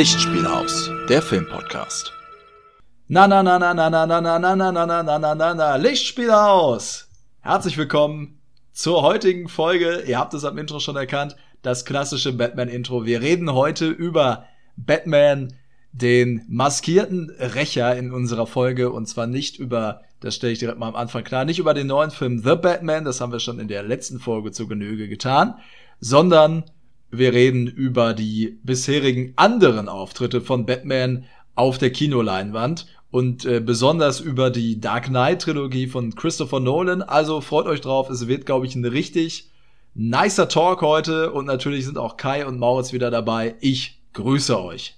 Lichtspielhaus, der Filmpodcast. Na na na na na na na na na na na na na na na na Lichtspielhaus. Herzlich willkommen zur heutigen Folge. Ihr habt es am Intro schon erkannt, das klassische Batman-Intro. Wir reden heute über Batman, den maskierten Rächer in unserer Folge und zwar nicht über, das stelle ich direkt mal am Anfang klar, nicht über den neuen Film The Batman, das haben wir schon in der letzten Folge zu Genüge getan, sondern wir reden über die bisherigen anderen Auftritte von Batman auf der Kinoleinwand und äh, besonders über die Dark Knight Trilogie von Christopher Nolan. Also freut euch drauf, es wird, glaube ich, ein richtig nicer Talk heute und natürlich sind auch Kai und Maurits wieder dabei. Ich grüße euch.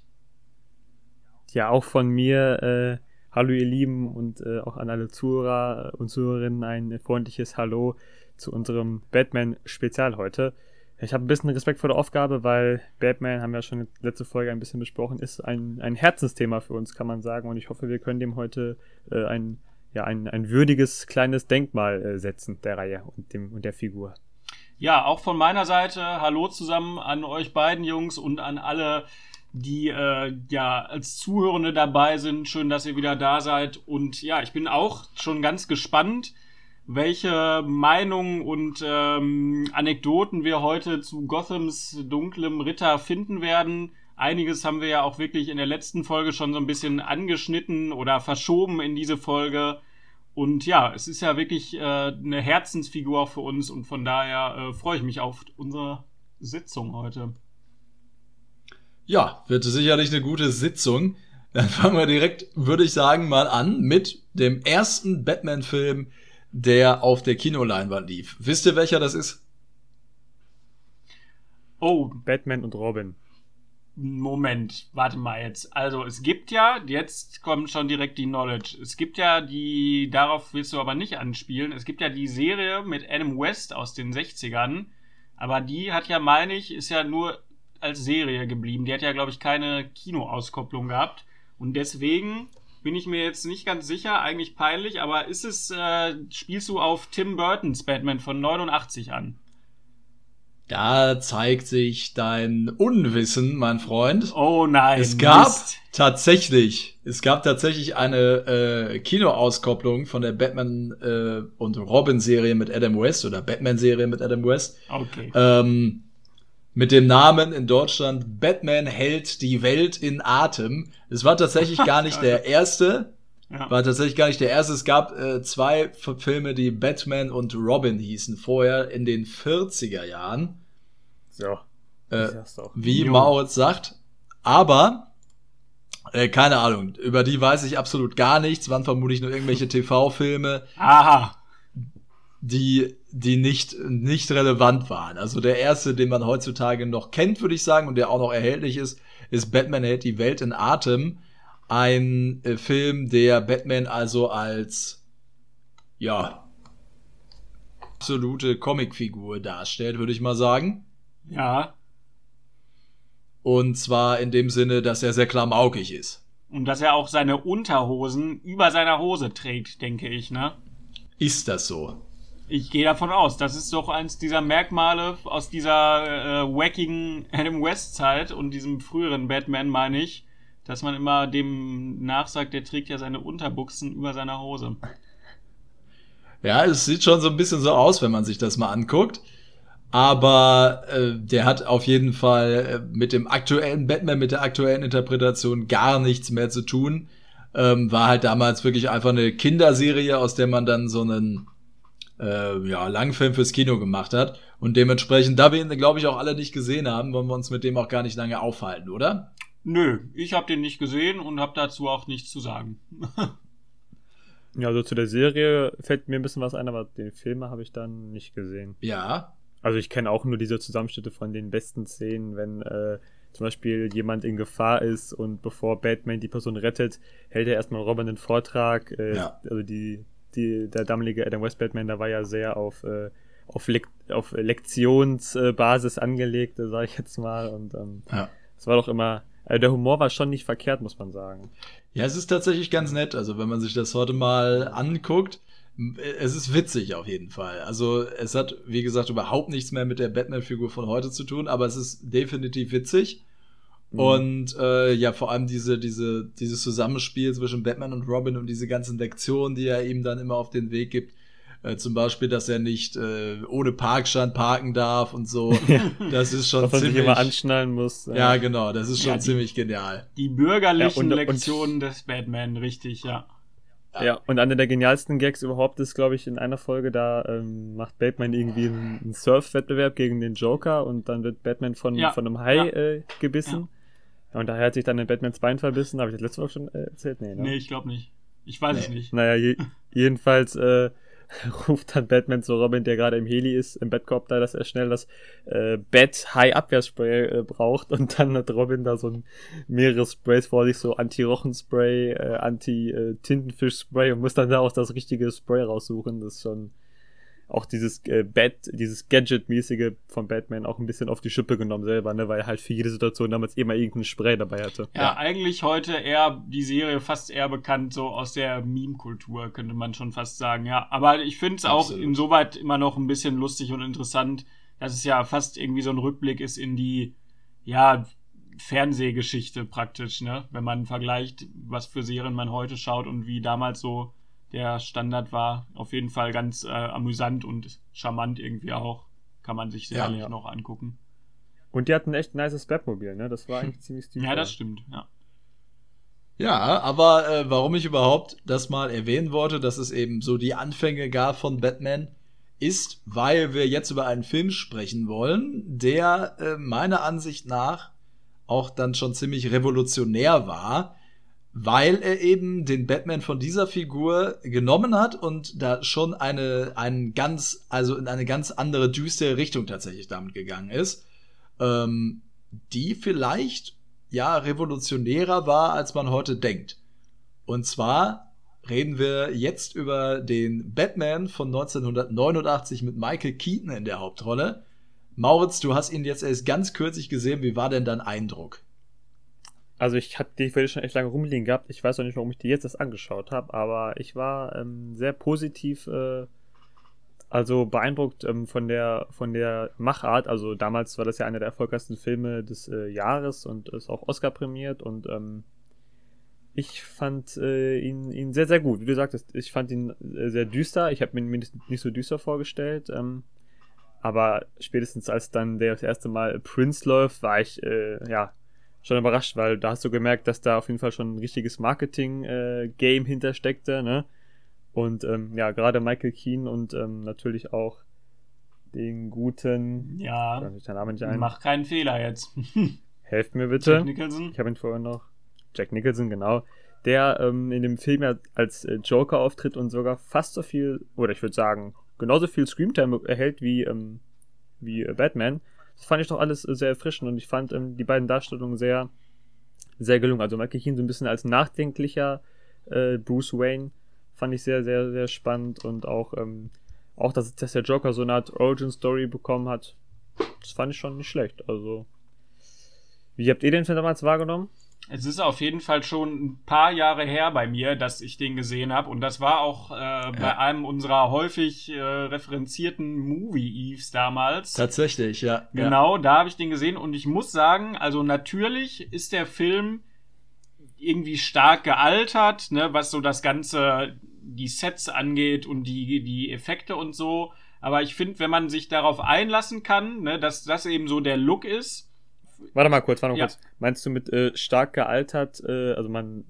Ja, auch von mir, äh, hallo ihr Lieben und äh, auch an alle Zuhörer und Zuhörerinnen ein freundliches Hallo zu unserem Batman-Spezial heute. Ich habe ein bisschen Respekt vor der Aufgabe, weil Batman, haben wir ja schon letzten Folge ein bisschen besprochen, ist ein, ein Herzensthema für uns, kann man sagen. Und ich hoffe, wir können dem heute äh, ein, ja, ein, ein würdiges kleines Denkmal äh, setzen, der Reihe und, dem, und der Figur. Ja, auch von meiner Seite, hallo zusammen an euch beiden Jungs und an alle, die äh, ja als Zuhörende dabei sind. Schön, dass ihr wieder da seid. Und ja, ich bin auch schon ganz gespannt welche Meinungen und ähm, Anekdoten wir heute zu Gothams dunklem Ritter finden werden. Einiges haben wir ja auch wirklich in der letzten Folge schon so ein bisschen angeschnitten oder verschoben in diese Folge. Und ja, es ist ja wirklich äh, eine Herzensfigur für uns und von daher äh, freue ich mich auf unsere Sitzung heute. Ja, wird sicherlich eine gute Sitzung. Dann fangen wir direkt, würde ich sagen, mal an mit dem ersten Batman-Film, der auf der Kinoleinwand lief. Wisst ihr, welcher das ist? Oh, Batman und Robin. Moment, warte mal jetzt. Also es gibt ja, jetzt kommt schon direkt die Knowledge. Es gibt ja die, darauf willst du aber nicht anspielen, es gibt ja die Serie mit Adam West aus den 60ern, aber die hat ja, meine ich, ist ja nur als Serie geblieben. Die hat ja, glaube ich, keine Kinoauskopplung gehabt. Und deswegen bin ich mir jetzt nicht ganz sicher, eigentlich peinlich, aber ist es, äh, spielst du auf Tim Burtons Batman von 89 an? Da zeigt sich dein Unwissen, mein Freund. Oh nein. Es gab Mist. tatsächlich, es gab tatsächlich eine äh, Kinoauskopplung von der Batman äh, und Robin Serie mit Adam West oder Batman Serie mit Adam West. Okay. Ähm, mit dem Namen in Deutschland Batman hält die Welt in Atem. Es war tatsächlich gar nicht der erste. Ja. War tatsächlich gar nicht der erste. Es gab äh, zwei Filme, die Batman und Robin hießen, vorher in den 40er Jahren. So. Äh, wie Mauritz sagt. Aber, äh, keine Ahnung, über die weiß ich absolut gar nichts. Waren vermutlich nur irgendwelche TV-Filme. Aha die, die nicht, nicht relevant waren. Also der erste, den man heutzutage noch kennt, würde ich sagen, und der auch noch erhältlich ist, ist Batman hält die Welt in Atem. Ein äh, Film, der Batman also als, ja, absolute Comicfigur darstellt, würde ich mal sagen. Ja. Und zwar in dem Sinne, dass er sehr klamaukig ist. Und dass er auch seine Unterhosen über seiner Hose trägt, denke ich, ne? Ist das so? Ich gehe davon aus. Das ist doch eins dieser Merkmale aus dieser äh, wackigen Adam West Zeit und diesem früheren Batman, meine ich, dass man immer dem nachsagt, der trägt ja seine Unterbuchsen über seiner Hose. Ja, es sieht schon so ein bisschen so aus, wenn man sich das mal anguckt. Aber äh, der hat auf jeden Fall äh, mit dem aktuellen Batman, mit der aktuellen Interpretation gar nichts mehr zu tun. Ähm, war halt damals wirklich einfach eine Kinderserie, aus der man dann so einen äh, ja, Langfilm fürs Kino gemacht hat. Und dementsprechend, da wir ihn, glaube ich, auch alle nicht gesehen haben, wollen wir uns mit dem auch gar nicht lange aufhalten, oder? Nö, ich habe den nicht gesehen und habe dazu auch nichts zu sagen. ja, also zu der Serie fällt mir ein bisschen was ein, aber den Film habe ich dann nicht gesehen. Ja. Also ich kenne auch nur diese Zusammenschnitte von den besten Szenen, wenn äh, zum Beispiel jemand in Gefahr ist und bevor Batman die Person rettet, hält er erstmal Robin den Vortrag. Äh, ja. Also die die, der damalige Adam West Batman, da war ja sehr auf, äh, auf, Lek auf Lektionsbasis angelegt, äh, sage ich jetzt mal. Und ähm, ja. es war doch immer, also der Humor war schon nicht verkehrt, muss man sagen. Ja, es ist tatsächlich ganz nett. Also wenn man sich das heute mal anguckt, es ist witzig auf jeden Fall. Also es hat, wie gesagt, überhaupt nichts mehr mit der Batman-Figur von heute zu tun, aber es ist definitiv witzig. Mhm. Und äh, ja, vor allem diese, diese, dieses Zusammenspiel zwischen Batman und Robin und diese ganzen Lektionen, die er ihm dann immer auf den Weg gibt. Äh, zum Beispiel, dass er nicht äh, ohne Parkstand parken darf und so. Das ist schon Dass man ziemlich. sich immer anschnallen muss. äh. ja, genau, das ist schon Ja, die- ziemlich genial. Die bürgerlichen Ja, und- und- Lektionen des Batman, richtig, ja. Ja, und einer der genialsten Gags überhaupt ist, glaube ich, in einer Folge, da ähm, macht Batman irgendwie einen, einen Surf-Wettbewerb gegen den Joker und dann wird Batman von, Ja, von einem Hai ja. äh, gebissen. Ja. Und daher hat sich dann in Batmans Bein verbissen. Habe ich das letzte Mal schon äh, erzählt? Nee, ne? Nee, ich glaube nicht. Ich weiß es Nee. nicht. Naja, je, jedenfalls äh, ruft dann Batman zu Robin, der gerade im Heli ist, im Batcopter, dass er schnell das äh, Bat-High-Abwehrspray äh, braucht und dann hat Robin da so ein, mehrere Sprays vor sich, so Anti-Rochenspray, äh, Anti-Tintenfisch-Spray und muss dann da auch das richtige Spray raussuchen. Das ist schon auch dieses äh, Bat, dieses Gadget-mäßige von Batman auch ein bisschen auf die Schippe genommen selber, ne, weil er halt für jede Situation damals immer irgendeinen Spray dabei hatte. Ja, Ja. eigentlich heute eher die Serie fast eher bekannt, so aus der Meme-Kultur, könnte man schon fast sagen, ja. Aber ich finde es auch insoweit immer noch ein bisschen lustig und interessant, dass es ja fast irgendwie so ein Rückblick ist in die, ja, Fernsehgeschichte praktisch, ne? Wenn man vergleicht, was für Serien man heute schaut und wie damals so der Standard war. Auf jeden Fall ganz äh, amüsant und charmant irgendwie auch. Kann man sich sicherlich ja. noch angucken. Und die hatten echt ein nices Batmobil, ne? Das war eigentlich ziemlich stilvoll. Ja, das stimmt, ja. Ja, aber äh, warum ich überhaupt das mal erwähnen wollte, dass es eben so die Anfänge gab von Batman, ist, weil wir jetzt über einen Film sprechen wollen, der äh, meiner Ansicht nach auch dann schon ziemlich revolutionär war, weil er eben den Batman von dieser Figur genommen hat und da schon eine, einen ganz, also in eine ganz andere düstere Richtung tatsächlich damit gegangen ist, ähm, die vielleicht ja revolutionärer war, als man heute denkt. Und zwar reden wir jetzt über den Batman von 1989 mit Michael Keaton in der Hauptrolle. Mauritz, du hast ihn jetzt erst ganz kürzlich gesehen. Wie war denn dein Eindruck? Also ich hatte die Film schon echt lange rumliegen gehabt. Ich weiß auch nicht, warum ich die jetzt erst angeschaut habe, aber ich war ähm, sehr positiv, äh, also beeindruckt ähm, von der von der Machart. Also damals war das ja einer der erfolgreichsten Filme des äh, Jahres und ist auch Oscar prämiert und ähm, ich fand äh, ihn, ihn sehr, sehr gut. Wie du sagtest, ich fand ihn äh, sehr düster. Ich habe mir nicht, nicht so düster vorgestellt. Ähm, aber spätestens als dann der das erste Mal Prince läuft, war ich äh, ja schon überrascht, weil da hast du gemerkt, dass da auf jeden Fall schon ein richtiges Marketing-Game hintersteckte, ne? Und ähm, ja, gerade Michael Keane und ähm, natürlich auch den guten, Ja, weiß nicht, der Name nicht ein. mach keinen Fehler jetzt. Helft mir bitte. Jack Nicholson? Ich habe ihn vorher noch. Jack Nicholson, genau. Der ähm, in dem Film ja als äh, Joker auftritt und sogar fast so viel, oder ich würde sagen, genauso viel Screamtime erhält wie, ähm, wie äh, Batman. Das fand ich doch alles äh, sehr erfrischend und ich fand ähm, die beiden Darstellungen sehr, sehr gelungen. Also Michael Keane so ein bisschen als nachdenklicher äh, Bruce Wayne fand ich sehr, sehr, sehr spannend und auch, ähm, auch dass, dass der Joker so eine Art Origin-Story bekommen hat, das fand ich schon nicht schlecht. Also, wie habt ihr den Film damals wahrgenommen? Es ist auf jeden Fall schon ein paar Jahre her bei mir, dass ich den gesehen habe. Und das war auch äh, bei einem unserer häufig äh, referenzierten Movie-Eves damals. Tatsächlich, ja. Genau, da habe ich den gesehen. Und ich muss sagen, also natürlich ist der Film irgendwie stark gealtert, ne, was so das Ganze, die Sets angeht und die, die Effekte und so. Aber ich finde, wenn man sich darauf einlassen kann, ne, dass das eben so der Look ist, Warte mal kurz, warte mal Ja. kurz. Meinst du mit äh, stark gealtert, äh, also man,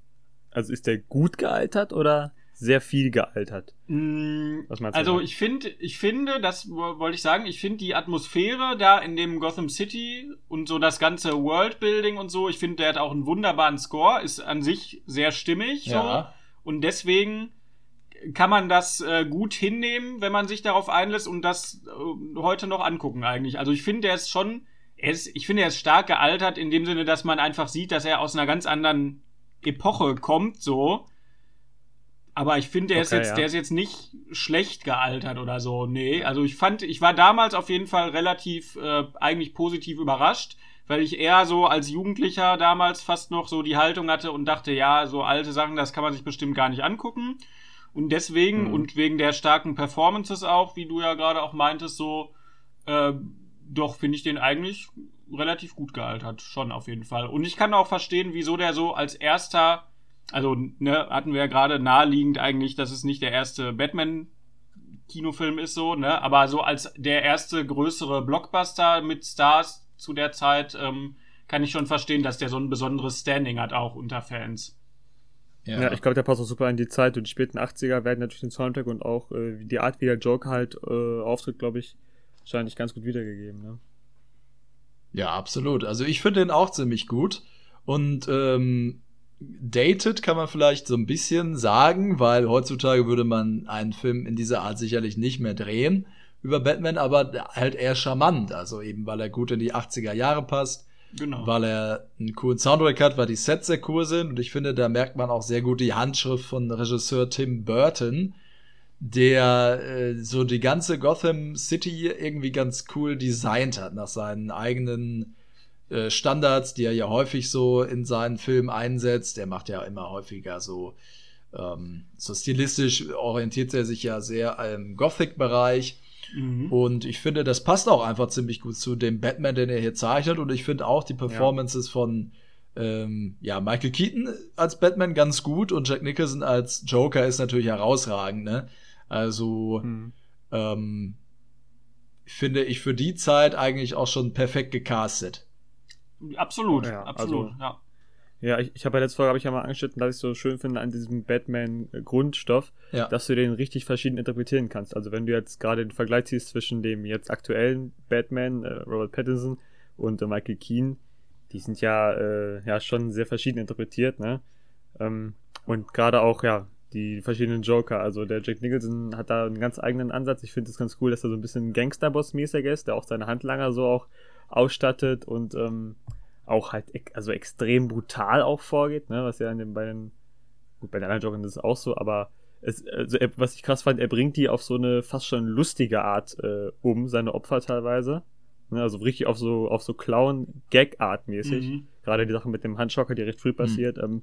also ist der gut gealtert oder sehr viel gealtert? Mm, Was meinst du Also ich finde, ich finde, das wo- wollte ich sagen, ich finde die Atmosphäre da in dem Gotham City und so das ganze Worldbuilding und so, ich finde, der hat auch einen wunderbaren Score, ist an sich sehr stimmig Ja. so und deswegen kann man das äh, gut hinnehmen, wenn man sich darauf einlässt und das äh, heute noch angucken eigentlich. Also ich finde, der ist schon, ist, ich finde, er ist stark gealtert in dem Sinne, dass man einfach sieht, dass er aus einer ganz anderen Epoche kommt, so. Aber ich finde, der ist Okay, jetzt, ja. der ist jetzt nicht schlecht gealtert oder so. Nee, also ich fand, ich war damals auf jeden Fall relativ äh, eigentlich positiv überrascht, weil ich eher so als Jugendlicher damals fast noch so die Haltung hatte und dachte, ja, so alte Sachen, das kann man sich bestimmt gar nicht angucken. Und deswegen Mhm. und wegen der starken Performances auch, wie du ja gerade auch meintest, so, äh, doch finde ich den eigentlich relativ gut gealtert, schon auf jeden Fall. Und ich kann auch verstehen, wieso der so als erster, also ne, hatten wir ja gerade naheliegend eigentlich, dass es nicht der erste Batman Kinofilm ist so, ne, aber so als der erste größere Blockbuster mit Stars zu der Zeit ähm, kann ich schon verstehen, dass der so ein besonderes Standing hat auch unter Fans. Ja, ja ich glaube, der passt auch super in die Zeit und die späten 80er werden natürlich den Soundtrack und auch äh, die Art, wie der Joker halt äh, auftritt, glaube ich, wahrscheinlich ganz gut wiedergegeben. Ne? Ja, absolut. Also ich finde den auch ziemlich gut. Und ähm, dated kann man vielleicht so ein bisschen sagen, weil heutzutage würde man einen Film in dieser Art sicherlich nicht mehr drehen über Batman, aber halt eher charmant. Also eben, weil er gut in die 80er Jahre passt. Genau. Weil er einen coolen Soundtrack hat, weil die Sets sehr cool sind. Und ich finde, da merkt man auch sehr gut die Handschrift von Regisseur Tim Burton, der äh, so die ganze Gotham City irgendwie ganz cool designt hat nach seinen eigenen äh, Standards, die er ja häufig so in seinen Filmen einsetzt. Er macht ja immer häufiger so ähm, so stilistisch orientiert er sich ja sehr im Gothic-Bereich. Mhm. Und ich finde, das passt auch einfach ziemlich gut zu dem Batman, den er hier zeichnet. Und ich finde auch die Performances ja. von ähm, ja, Michael Keaton als Batman ganz gut und Jack Nicholson als Joker ist natürlich herausragend, ne? Also hm. ähm, finde ich für die Zeit eigentlich auch schon perfekt gecastet. Absolut, ja, absolut, also, ja. Ja, ich, ich habe ja letzte Folge habe ich ja mal angeschnitten, dass ich so schön finde an diesem Batman-Grundstoff, ja. dass du den richtig verschieden interpretieren kannst. Also wenn du jetzt gerade den Vergleich ziehst zwischen dem jetzt aktuellen Batman, äh, Robert Pattinson und äh, Michael Keane, die sind ja, äh, ja schon sehr verschieden interpretiert, ne? Ähm, und gerade auch, ja, die verschiedenen Joker. Also der Jack Nicholson hat da einen ganz eigenen Ansatz. Ich finde es ganz cool, dass er so ein bisschen Gangsterboss-mäßig ist, der auch seine Handlanger so auch ausstattet und ähm, auch halt also extrem brutal auch vorgeht, ne? was ja in den beiden, gut, bei den anderen Jokern ist es auch so, aber es, also er, was ich krass fand, er bringt die auf so eine fast schon lustige Art äh, um, seine Opfer teilweise. Ne? Also richtig auf so, auf so Clown-Gag-Art mäßig. Mhm. Gerade die Sache mit dem Handschocker, die recht früh passiert. Mhm. Ähm,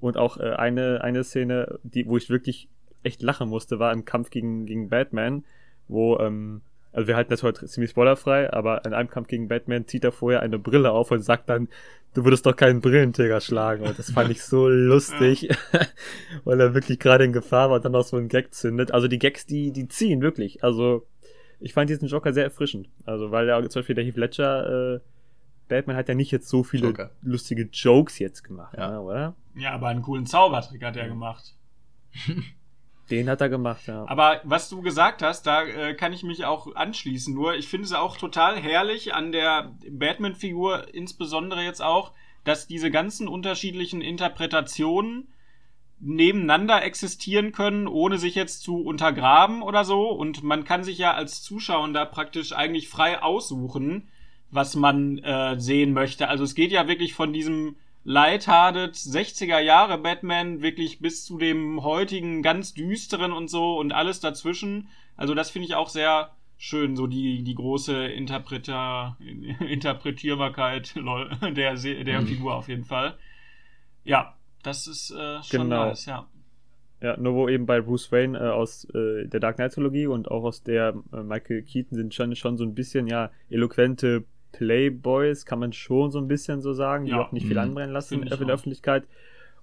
und auch äh, eine, eine Szene, die, wo ich wirklich echt lachen musste, war im Kampf gegen, gegen Batman, wo, ähm, also wir halten das heute ziemlich spoilerfrei, aber in einem Kampf gegen Batman zieht er vorher eine Brille auf und sagt dann, du würdest doch keinen Brillenträger schlagen. Und das fand ich so lustig, weil er wirklich gerade in Gefahr war und dann noch so einen Gag zündet. Also die Gags, die, die ziehen wirklich. Also ich fand diesen Joker sehr erfrischend. Also weil ja zum Beispiel der Heath Ledger äh, Batman hat ja nicht jetzt so viele Joker. lustige Jokes jetzt gemacht, ja. ne, oder? Ja, aber einen coolen Zaubertrick hat er gemacht. Den hat er gemacht, ja. Aber was du gesagt hast, da äh, kann ich mich auch anschließen. Nur ich finde es auch total herrlich an der Batman-Figur, insbesondere jetzt auch, dass diese ganzen unterschiedlichen Interpretationen nebeneinander existieren können, ohne sich jetzt zu untergraben oder so. Und man kann sich ja als Zuschauer da praktisch eigentlich frei aussuchen, was man äh, sehen möchte. Also es geht ja wirklich von diesem lighthearted 60er Jahre Batman wirklich bis zu dem heutigen ganz düsteren und so und alles dazwischen. Also das finde ich auch sehr schön, so die, die große Interpreter, Interpretierbarkeit der, der mhm. Figur auf jeden Fall. Ja, das ist äh, schon genau. nice, ja. Ja, nur wo eben bei Bruce Wayne äh, aus äh, der Dark Knight-Trilogie und auch aus der äh, Michael Keaton sind schon, schon so ein bisschen, ja, eloquente Playboys, kann man schon so ein bisschen so sagen, die ja. auch nicht viel mhm. anbrennen lassen in der Öffentlichkeit.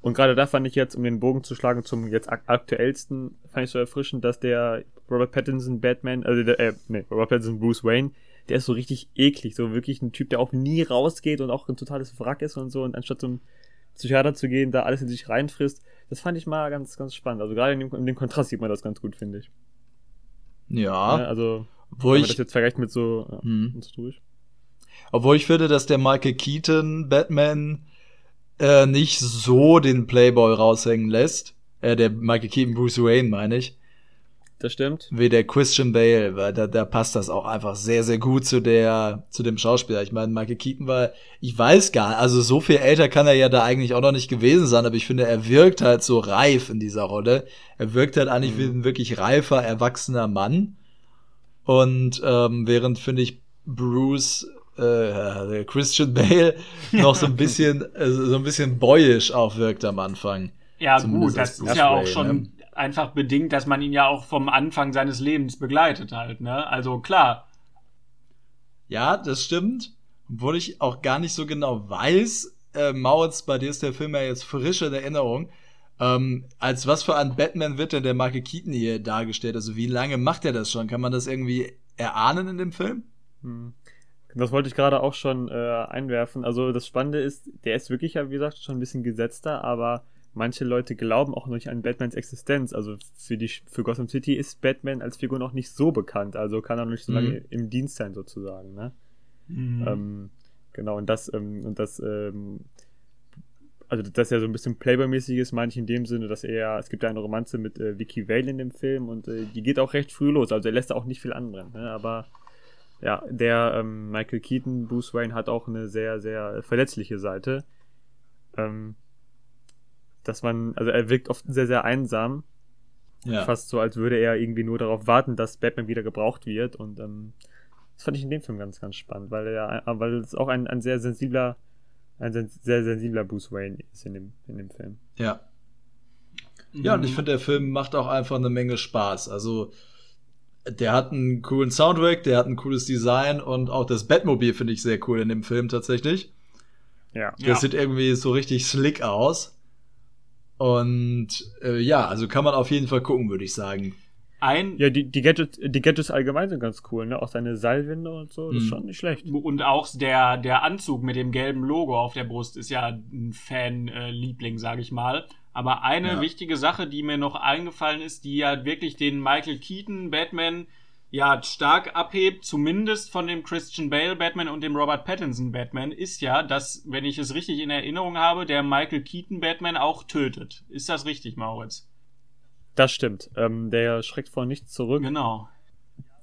Und gerade da fand ich jetzt, um den Bogen zu schlagen zum jetzt aktuellsten, fand ich so erfrischend, dass der Robert Pattinson Batman, also der, äh, nee, Robert Pattinson Bruce Wayne, der ist so richtig eklig, so wirklich ein Typ, der auch nie rausgeht und auch ein totales Wrack ist und so und anstatt zum Psychiater zu gehen, da alles in sich reinfrisst, das fand ich mal ganz, ganz spannend. Also gerade in dem, in dem Kontrast sieht man das ganz gut, finde ich. Ja. ja. Also, wo wenn ich man das jetzt vergleicht mit so, ja, hm. durch. Obwohl ich finde, dass der Michael Keaton Batman äh, nicht so den Playboy raushängen lässt. Äh, der Michael Keaton Bruce Wayne, meine ich. Das stimmt. Wie der Christian Bale, weil da, da passt das auch einfach sehr, sehr gut zu der, zu dem Schauspieler. Ich meine, Michael Keaton war, ich weiß gar nicht, also so viel älter kann er ja da eigentlich auch noch nicht gewesen sein, aber ich finde, er wirkt halt so reif in dieser Rolle. Er wirkt halt eigentlich mhm. wie ein wirklich reifer, erwachsener Mann. Und ähm, während, finde ich, Bruce äh, Christian Bale noch so ein bisschen, äh, so ein bisschen boyisch auch wirkt am Anfang. Ja, Zumindest gut, das ist ja auch schon ne? einfach bedingt, dass man ihn ja auch vom Anfang seines Lebens begleitet halt, ne? Also klar. Ja, das stimmt. obwohl ich auch gar nicht so genau weiß, äh, Mautz, bei dir ist der Film ja jetzt frisch in Erinnerung. Ähm, als was für ein Batman wird denn der Michael Keaton hier dargestellt? Also wie lange macht er das schon? Kann man das irgendwie erahnen in dem Film? Hm. Das wollte ich gerade auch schon äh, einwerfen. Also das Spannende ist, der ist wirklich ja, wie gesagt, schon ein bisschen gesetzter, aber manche Leute glauben auch noch nicht an Batmans Existenz. Also für die für Gotham City ist Batman als Figur noch nicht so bekannt. Also kann er noch nicht so lange mhm. im Dienst sein sozusagen. Ne? Mhm. Ähm, genau und das ähm, und das ähm, also dass er so ein bisschen Playboy-mäßig ist, meine ich in dem Sinne, dass er, es gibt ja eine Romanze mit äh, Vicky Vale in dem Film und äh, die geht auch recht früh los, also er lässt da auch nicht viel anbrennen, ne? aber ja, der ähm, Michael Keaton, Bruce Wayne, hat auch eine sehr, sehr verletzliche Seite. Ähm, dass man, also er wirkt oft sehr, sehr einsam. Ja. Fast so, als würde er irgendwie nur darauf warten, dass Batman wieder gebraucht wird. Und ähm, das fand ich in dem Film ganz, ganz spannend, weil er, weil es auch ein, ein sehr sensibler, ein sehr sensibler Bruce Wayne ist in dem, in dem Film. Ja. Ja, und ich finde, der Film macht auch einfach eine Menge Spaß. Also, der hat einen coolen Soundtrack, der hat ein cooles Design und auch das Batmobil finde ich sehr cool in dem Film tatsächlich. Ja. Das ja. sieht irgendwie so richtig slick aus. Und äh, ja, also kann man auf jeden Fall gucken, würde ich sagen. Ein ja, die, die, Gadgets, die Gadgets allgemein sind ganz cool, ne? Auch seine Seilwinde und so, das ist mhm. schon nicht schlecht. Und auch der, der Anzug mit dem gelben Logo auf der Brust ist ja ein Fan-Liebling, sage ich mal. Aber eine ja. wichtige Sache, die mir noch eingefallen ist, die ja wirklich den Michael Keaton Batman ja stark abhebt, zumindest von dem Christian Bale Batman und dem Robert Pattinson Batman, ist ja, dass, wenn ich es richtig in Erinnerung habe, der Michael Keaton Batman auch tötet. Ist das richtig, Mauritz? Das stimmt. Ähm, der schreckt vor nichts zurück. Genau.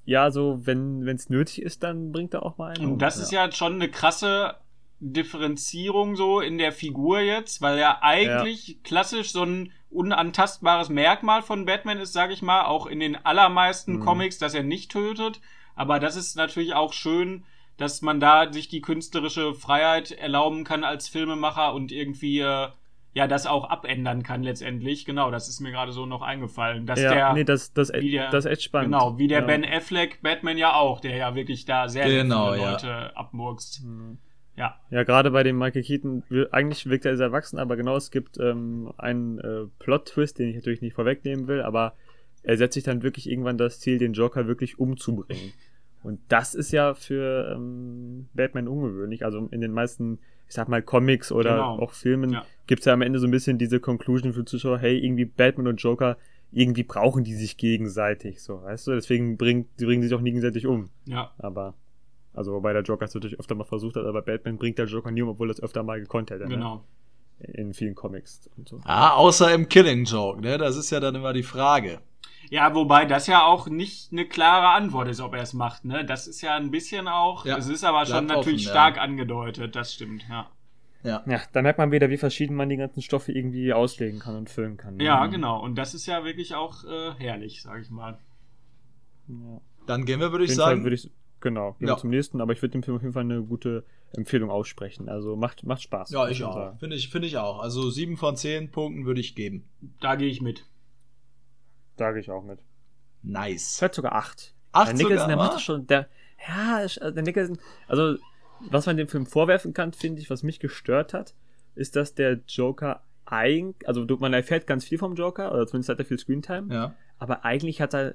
Ja, so, wenn es nötig ist, dann bringt er auch mal einen. Und das um, ist ja. ja schon eine krasse Differenzierung so in der Figur jetzt, weil er eigentlich ja. klassisch so ein unantastbares Merkmal von Batman ist, sage ich mal, auch in den allermeisten mhm. Comics, dass er nicht tötet. Aber das ist natürlich auch schön, dass man da sich die künstlerische Freiheit erlauben kann als Filmemacher und irgendwie äh, ja das auch abändern kann letztendlich. Genau, das ist mir gerade so noch eingefallen, dass ja, der nee, das das, der, das ist echt spannend. Genau, wie der ja. Ben Affleck Batman ja auch, der ja wirklich da sehr genau, viele Leute ja. abmurkst. Mhm. Ja. Ja, gerade bei dem Michael Keaton, eigentlich wirkt er sehr erwachsen, aber genau, es gibt ähm, einen äh, Plot-Twist, den ich natürlich nicht vorwegnehmen will, aber er setzt sich dann wirklich irgendwann das Ziel, den Joker wirklich umzubringen. Und das ist ja für ähm, Batman ungewöhnlich. Also in den meisten, ich sag mal, Comics oder genau. auch Filmen ja. gibt es ja am Ende so ein bisschen diese Conclusion für Zuschauer, hey, irgendwie Batman und Joker, irgendwie brauchen die sich gegenseitig, so, weißt du? Deswegen bringt, sie bringen sich auch nie gegenseitig um. Ja. Aber also wobei der Joker es natürlich öfter mal versucht hat, aber Batman bringt der Joker nie um, obwohl er es öfter mal gekonnt hätte. Ne? Genau. Ne? In vielen Comics und so. Ah, außer im Killing Joke, ne? Das ist ja dann immer die Frage. Ja, wobei das ja auch nicht eine klare Antwort ist, ob er es macht, ne? Das ist ja ein bisschen auch, ja, es ist aber schon natürlich offen, stark ja. angedeutet, das stimmt, ja. Ja. ja, da merkt man wieder, wie verschieden man die ganzen Stoffe irgendwie auslegen kann und füllen kann. Ne? Ja, genau. Und das ist ja wirklich auch äh, herrlich, sag ich mal. Ja. Dann gehen wir, würde ich sagen. Würde ich, Genau, gehen ja. zum nächsten, aber ich würde dem Film auf jeden Fall eine gute Empfehlung aussprechen. Also macht, macht Spaß. Ja, ich auch. Finde ich, find ich auch. Also sieben von zehn Punkten würde ich geben. Da gehe ich mit. Da gehe ich auch mit. Nice. Hört sogar acht. Acht der Nicholson, sogar, der macht schon, der, ja, äh, der Nicholson, also, was man dem Film vorwerfen kann, finde ich, was mich gestört hat, ist, dass der Joker eigentlich, also man erfährt ganz viel vom Joker, oder zumindest hat er viel Screentime, ja. aber eigentlich hat er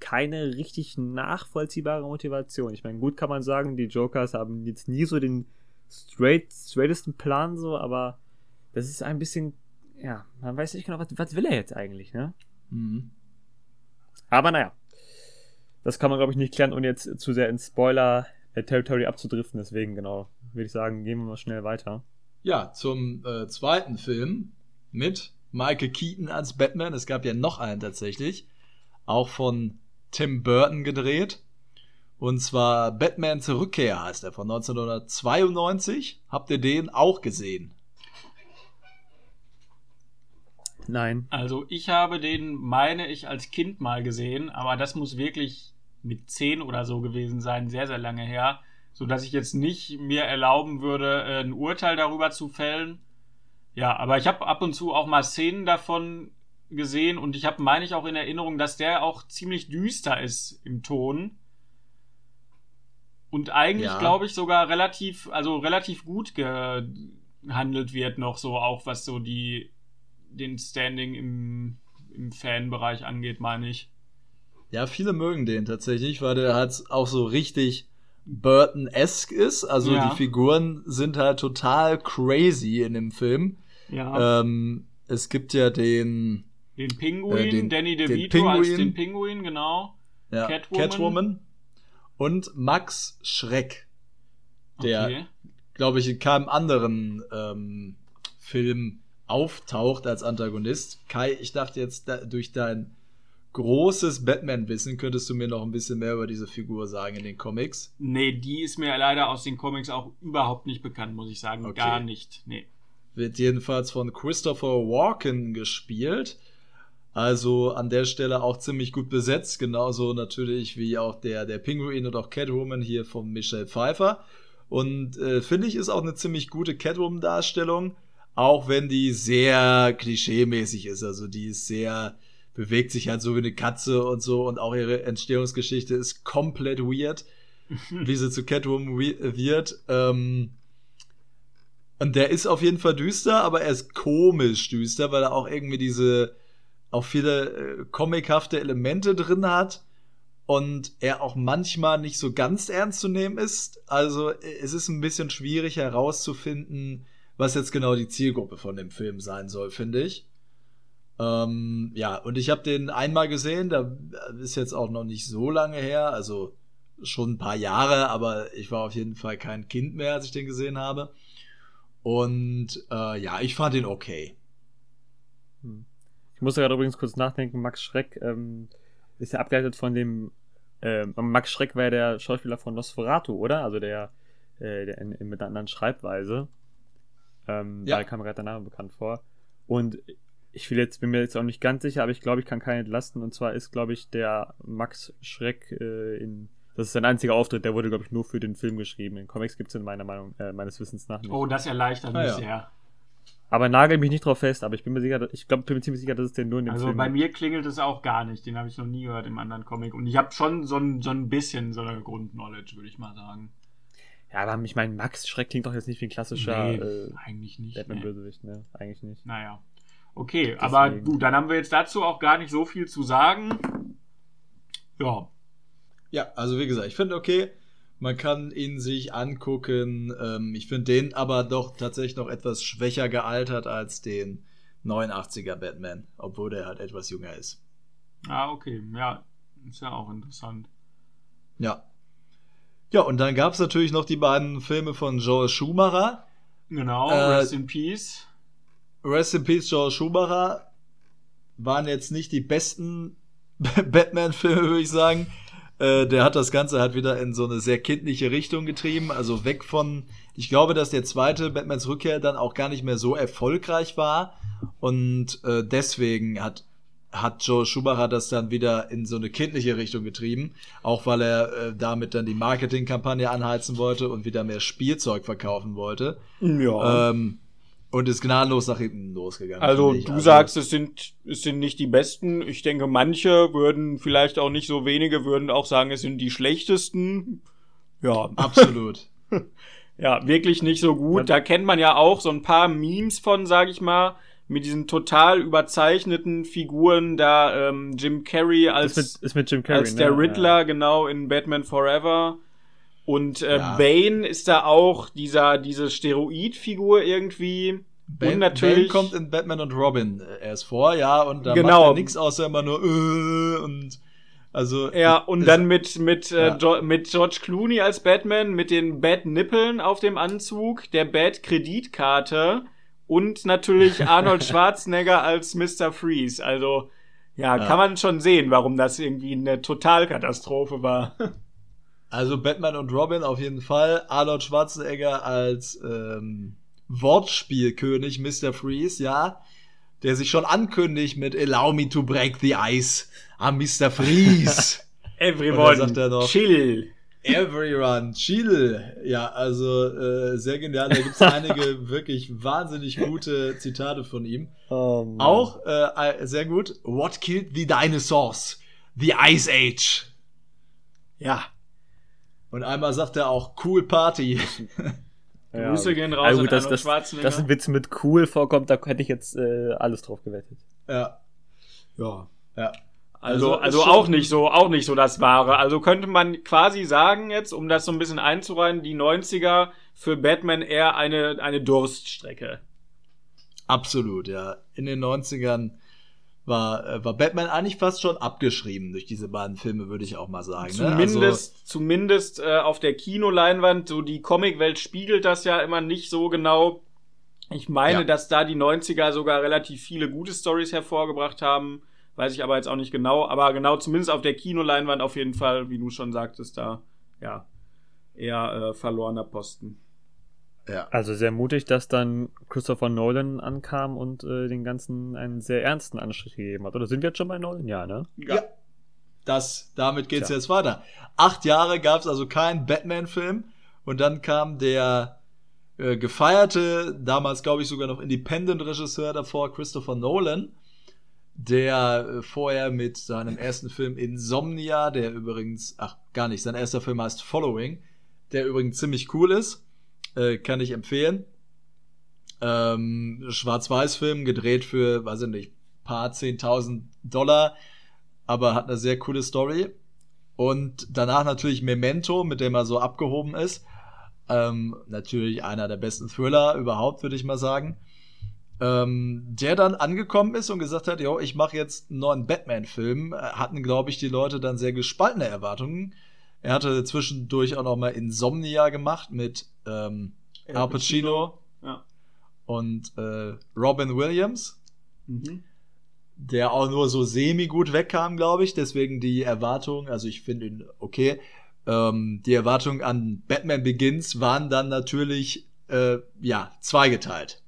keine richtig nachvollziehbare Motivation. Ich meine, gut kann man sagen, die Jokers haben jetzt nie so den straight, straightesten Plan so, aber das ist ein bisschen, ja, man weiß nicht genau, was, was will er jetzt eigentlich, ne? Mhm. Aber naja, das kann man, glaube ich, nicht klären, ohne jetzt zu sehr ins Spoiler-Territory abzudriften. Deswegen, genau, würde ich sagen, gehen wir mal schnell weiter. Ja, zum äh, zweiten Film mit Michael Keaton als Batman. Es gab ja noch einen tatsächlich. Auch von Tim Burton gedreht. Und zwar Batman zur Rückkehr heißt er von 1992. Habt ihr den auch gesehen? Nein. Also ich habe den, meine ich, als Kind mal gesehen, aber das muss wirklich mit 10 oder so gewesen sein, sehr, sehr lange her, so dass ich jetzt nicht mir erlauben würde, äh, ein Urteil darüber zu fällen. Ja, aber ich habe ab und zu auch mal Szenen davon gesehen und ich habe, meine ich, auch in Erinnerung, dass der auch ziemlich düster ist im Ton. Und eigentlich, Ja. glaube ich, sogar relativ, also relativ gut gehandelt wird noch so, auch was so die, den Standing im, im Fanbereich angeht, meine ich. Ja, viele mögen den tatsächlich, weil der halt auch so richtig Burton-esque ist. Also Ja. die Figuren sind halt total crazy in dem Film. Ja. Ähm, es gibt ja den den Pinguin, äh, den- Danny den DeVito als Pinguin. den Pinguin, genau. ja, Catwoman. Catwoman. und Max Schreck, der, Okay. glaube ich, in keinem anderen ähm, Film auftaucht als Antagonist. Kai, ich dachte jetzt, da, durch dein großes Batman-Wissen könntest du mir noch ein bisschen mehr über diese Figur sagen in den Comics. Nee, die ist mir leider aus den Comics auch überhaupt nicht bekannt, muss ich sagen. Okay. Gar nicht. Nee. Wird jedenfalls von Christopher Walken gespielt. Also an der Stelle auch ziemlich gut besetzt, genauso natürlich wie auch der, der Pinguin und auch Catwoman hier von Michelle Pfeiffer. Und äh, finde ich, ist auch eine ziemlich gute Catwoman-Darstellung, auch wenn die sehr klischeemäßig ist. Also die ist sehr, bewegt sich halt so wie eine Katze und so und auch ihre Entstehungsgeschichte ist komplett weird, wie sie zu Catwoman wi- wird. Ähm, und der ist auf jeden Fall düster, aber er ist komisch düster, weil er auch irgendwie diese auch viele äh, comichafte Elemente drin hat und er auch manchmal nicht so ganz ernst zu nehmen ist. Also äh, es ist ein bisschen schwierig herauszufinden, was jetzt genau die Zielgruppe von dem Film sein soll, finde ich. Ähm, ja, und ich habe den einmal gesehen, da ist jetzt auch noch nicht so lange her, also schon ein paar Jahre, aber ich war auf jeden Fall kein Kind mehr, als ich den gesehen habe. Und äh, ja, ich fand ihn okay. Ich musste gerade übrigens kurz nachdenken, Max Schreck ähm, ist ja abgeleitet von dem, ähm, Max Schreck war ja der Schauspieler von Nosferatu, oder? Also der, äh, der in, in, mit einer anderen Schreibweise. Ähm, Ja. Da kam mir gerade der Name bekannt vor. Und ich will jetzt, bin mir jetzt auch nicht ganz sicher, aber ich glaube, ich kann keinen entlasten. Und zwar ist, glaube ich, der Max Schreck äh, in, das ist sein einziger Auftritt, der wurde, glaube ich, nur für den Film geschrieben. In Comics gibt es in meiner Meinung, äh, meines Wissens nach nicht. Oh, das erleichtert Ah, mich ja. sehr. Aber nagel mich nicht drauf fest, aber ich bin mir sicher, ich glaube, bin mir ziemlich sicher, dass es den nur in dem Also Film bei gibt. mir klingelt es auch gar nicht. Den habe ich noch nie gehört im anderen Comic. Und ich habe schon so ein, so ein bisschen so eine Grundknowledge, würde ich mal sagen. Ja, aber ich meine, Max Schreck klingt doch jetzt nicht wie ein klassischer Nee, äh, eigentlich nicht. Nee. Batman-Bösewicht, ne? Eigentlich nicht. Naja. Okay, aber Deswegen. gut, dann haben wir jetzt dazu auch gar nicht so viel zu sagen. Ja, Ja, also wie gesagt, ich finde okay, man kann ihn sich angucken. Ähm, ich finde den aber doch tatsächlich noch etwas schwächer gealtert als den 89er Batman, obwohl der halt etwas jünger ist. ah, okay. Ja, ist ja auch interessant. Ja. Ja, und dann gab es natürlich noch die beiden Filme von Joel Schumacher. Genau, Äh, Rest in Peace. Rest in Peace, Joel Schumacher. Waren jetzt nicht die besten Batman-Filme, würde ich sagen. Äh, der hat das Ganze halt wieder in so eine sehr kindliche Richtung getrieben. Also weg von. Ich glaube, dass der zweite Batmans Rückkehr dann auch gar nicht mehr so erfolgreich war. Und äh, deswegen hat, hat Joel Schumacher das dann wieder in so eine kindliche Richtung getrieben. Auch weil er äh, damit dann die Marketingkampagne anheizen wollte und wieder mehr Spielzeug verkaufen wollte. Ja. Ähm, und ist gnadenlos nach hinten losgegangen. also du sagst, es sind, es sind nicht die besten. Ich denke, manche würden, vielleicht auch nicht so wenige, würden auch sagen, es sind die schlechtesten. Ja, Absolut. ja, wirklich nicht so gut. Da kennt man ja auch so ein paar Memes von, sag ich mal, mit diesen total überzeichneten Figuren, da ähm, Jim Carrey als ist, mit, ist mit Jim Carrey, als ne? der Riddler, Ja. genau, in Batman Forever. Und äh, Ja. Bane ist da auch dieser, diese Steroid-Figur irgendwie. Ben, und natürlich. Ben kommt in Batman und Robin äh, erst vor, ja, und da Genau. macht er nichts außer immer nur äh, und also ja, und dann mit, mit, Ja. äh, mit George Clooney als Batman, mit den Bat-Nippeln auf dem Anzug, der Bat-Kreditkarte und natürlich Arnold Schwarzenegger als Mr. Freeze. Also, ja, Ja. kann man schon sehen, warum das irgendwie eine Totalkatastrophe war. also Batman und Robin auf jeden Fall, Arnold Schwarzenegger als ähm, Wortspielkönig Mr. Freeze, ja, der sich schon ankündigt mit Allow me to break the ice, ah Mr. Freeze. Everyone, sagt er noch- chill. Everyone, chill. Ja, also äh, sehr genial. Da gibt's einige wirklich wahnsinnig gute Zitate von ihm. Auch äh, sehr gut. What killed the dinosaurs? The Ice Age. Ja. Und einmal sagt er auch cool Party. Ja, Grüße gehen raus also gut, dass, Schwarzenegger. dass ein Witz mit cool vorkommt, da hätte ich jetzt äh, alles drauf gewettet. ja. ja. Ja. Also, Also, also auch nicht so, auch nicht so das Wahre. Also könnte man quasi sagen jetzt, um das so ein bisschen einzureihen, die 90er für Batman eher eine, eine Durststrecke. Absolut, ja. In den 90ern war, äh, war Batman eigentlich fast schon abgeschrieben durch diese beiden Filme, würde ich auch mal sagen. Ne? Zumindest, Also, zumindest äh, auf der Kinoleinwand, so die Comicwelt spiegelt das ja immer nicht so genau. Ich meine, Ja. dass da die 90er sogar relativ viele gute Stories hervorgebracht haben. Weiß ich aber jetzt auch nicht genau. Aber genau, zumindest auf der Kinoleinwand auf jeden Fall, wie du schon sagtest, da, ja, eher äh, verlorener Posten. Ja. Also sehr mutig, dass dann Christopher Nolan ankam und äh, den Ganzen einen sehr ernsten Anstrich gegeben hat. Oder sind wir jetzt schon bei Nolan? Ja, ne? Ja. Das, damit geht's Tja. jetzt weiter. Acht Jahre gab's also keinen Batman-Film und dann kam der äh, gefeierte, damals glaube ich sogar noch Independent-Regisseur davor, Christopher Nolan, der äh, vorher mit seinem ersten Film Insomnia, der übrigens, ach gar nicht, sein erster Film heißt Following, der übrigens ziemlich cool ist, äh, kann ich empfehlen. Ähm, Schwarz-Weiß-Film, gedreht für, weiß ich nicht, paar zehntausend Dollar, aber hat eine sehr coole Story. Und danach natürlich Memento, mit dem er so abgehoben ist. Ähm, natürlich einer der besten Thriller überhaupt, würde ich mal sagen. Ähm, der dann angekommen ist und gesagt hat, jo, ich mache jetzt einen neuen Batman-Film, hatten, glaube ich, die Leute dann sehr gespaltene Erwartungen. Er hatte zwischendurch auch noch mal Insomnia gemacht mit ähm, Al Pacino Ja. und äh, Robin Williams Mhm. der auch nur so semi gut wegkam, glaube ich. Deswegen die Erwartung, also ich finde ihn okay. Ähm, die Erwartungen an Batman Begins waren dann natürlich äh, ja zweigeteilt.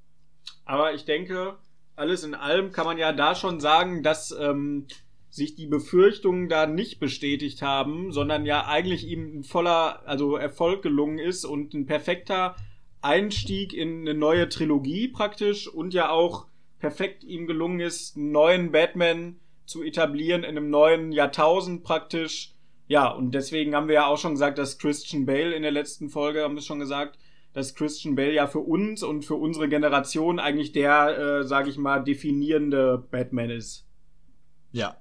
Aber ich denke, alles in allem kann man ja da schon sagen, dass ähm, sich die Befürchtungen da nicht bestätigt haben, sondern ja eigentlich ihm ein voller, also Erfolg gelungen ist und ein perfekter Einstieg in eine neue Trilogie praktisch und ja auch perfekt ihm gelungen ist, einen neuen Batman zu etablieren in einem neuen Jahrtausend praktisch. Ja, und deswegen haben wir ja auch schon gesagt, dass Christian Bale in der letzten Folge, haben wir schon gesagt, dass Christian Bale ja für uns und für unsere Generation eigentlich der, äh, sage ich mal, definierende Batman ist. Ja,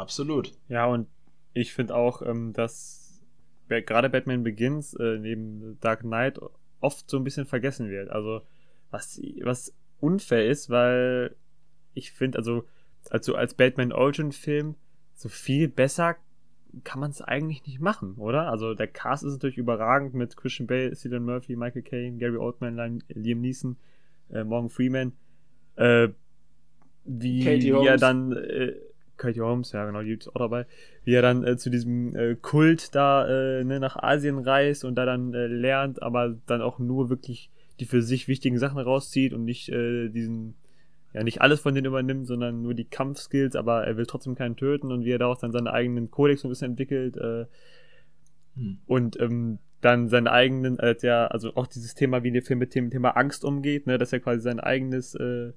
absolut. Ja, und ich finde auch, ähm, dass gerade Batman Begins äh, neben Dark Knight oft so ein bisschen vergessen wird. Also, was, was unfair ist, weil ich finde, also, also als Batman Origin-Film, so viel besser kann man es eigentlich nicht machen, oder? Also, der Cast ist natürlich überragend mit Christian Bale, Cillian Murphy, Michael Caine, Gary Oldman, Liam- Neeson, äh, Morgan Freeman. Äh, wie, wie er dann äh, Katie Holmes, ja genau, die ist auch dabei, wie er dann äh, zu diesem äh, Kult da äh, ne, nach Asien reist und da dann äh, lernt, aber dann auch nur wirklich die für sich wichtigen Sachen rauszieht und nicht äh, diesen, ja nicht alles von denen übernimmt, sondern nur die Kampfskills, aber er will trotzdem keinen töten und wie er daraus dann seinen eigenen Kodex so ein bisschen entwickelt äh, Hm. und ähm, dann seinen eigenen, ja, also auch dieses Thema, wie der Film mit dem Thema Angst umgeht, ne, dass er quasi sein eigenes, äh,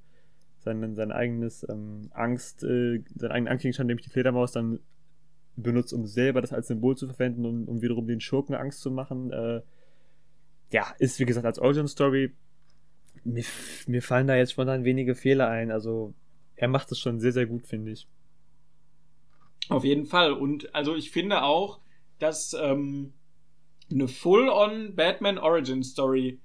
sein, sein eigenes ähm, Angst, äh, seinen eigenen Angstgegenstand, nämlich die Fledermaus, dann benutzt, um selber das als Symbol zu verwenden und um wiederum den Schurken Angst zu machen. Äh, ja, ist wie gesagt als Origin Story. Mir, mir fallen da jetzt spontan wenige Fehler ein. Also er macht es schon sehr, sehr gut, finde ich. Auf jeden Fall. Und also ich finde auch, dass ähm, eine Full-on Batman Origin Story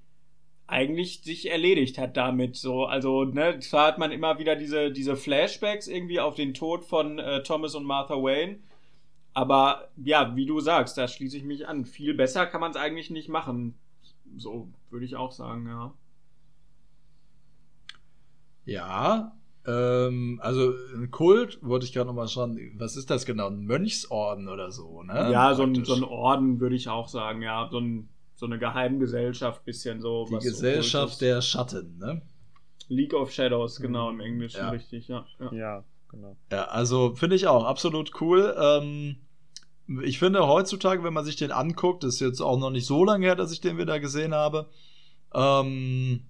eigentlich sich erledigt hat damit. So, also ne, zwar hat man immer wieder diese diese Flashbacks irgendwie auf den Tod von äh, Thomas und Martha Wayne, aber ja, wie du sagst, da schließe ich mich an. Viel besser kann man es eigentlich nicht machen. So würde ich auch sagen, ja. Ja, ähm, also ein Kult, wollte ich gerade noch mal schauen, was ist das genau? Ein Mönchsorden oder so, ne? ja, so ein, so ein Orden würde ich auch sagen, ja, so, ein, so eine Geheimgesellschaft, bisschen so. Die so Gesellschaft der Schatten, ne? League of Shadows, genau im Englischen, Ja. richtig, ja. ja. Ja, genau. Ja, also finde ich auch absolut cool. Ähm, ich finde heutzutage, wenn man sich den anguckt, ist jetzt auch noch nicht so lange her, dass ich den wieder gesehen habe, ähm,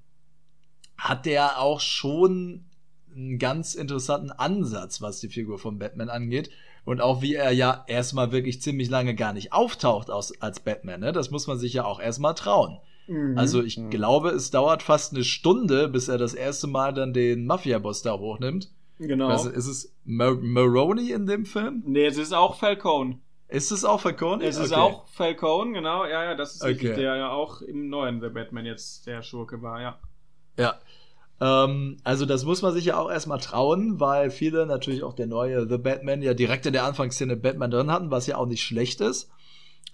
hat der auch schon einen ganz interessanten Ansatz, was die Figur von Batman angeht. Und auch wie er ja erstmal wirklich ziemlich lange gar nicht auftaucht aus, als Batman, ne? Das muss man sich ja auch erstmal trauen. Mhm. Also ich Mhm. glaube, es dauert fast eine Stunde, bis er das erste Mal dann den Mafia-Boss da hochnimmt. Genau. Also ist es Mar Maroni in dem Film? nee, es ist auch Falcone. Ist es auch Falcone? Es ist Okay. auch Falcone, genau. Ja, ja, das ist richtig, Okay. der ja auch im neuen The Batman jetzt der Schurke war, ja. Ja. Ähm, also das muss man sich ja auch erstmal trauen, weil viele natürlich auch der neue The Batman ja direkt in der Anfangsszene Batman drin hatten, was ja auch nicht schlecht ist.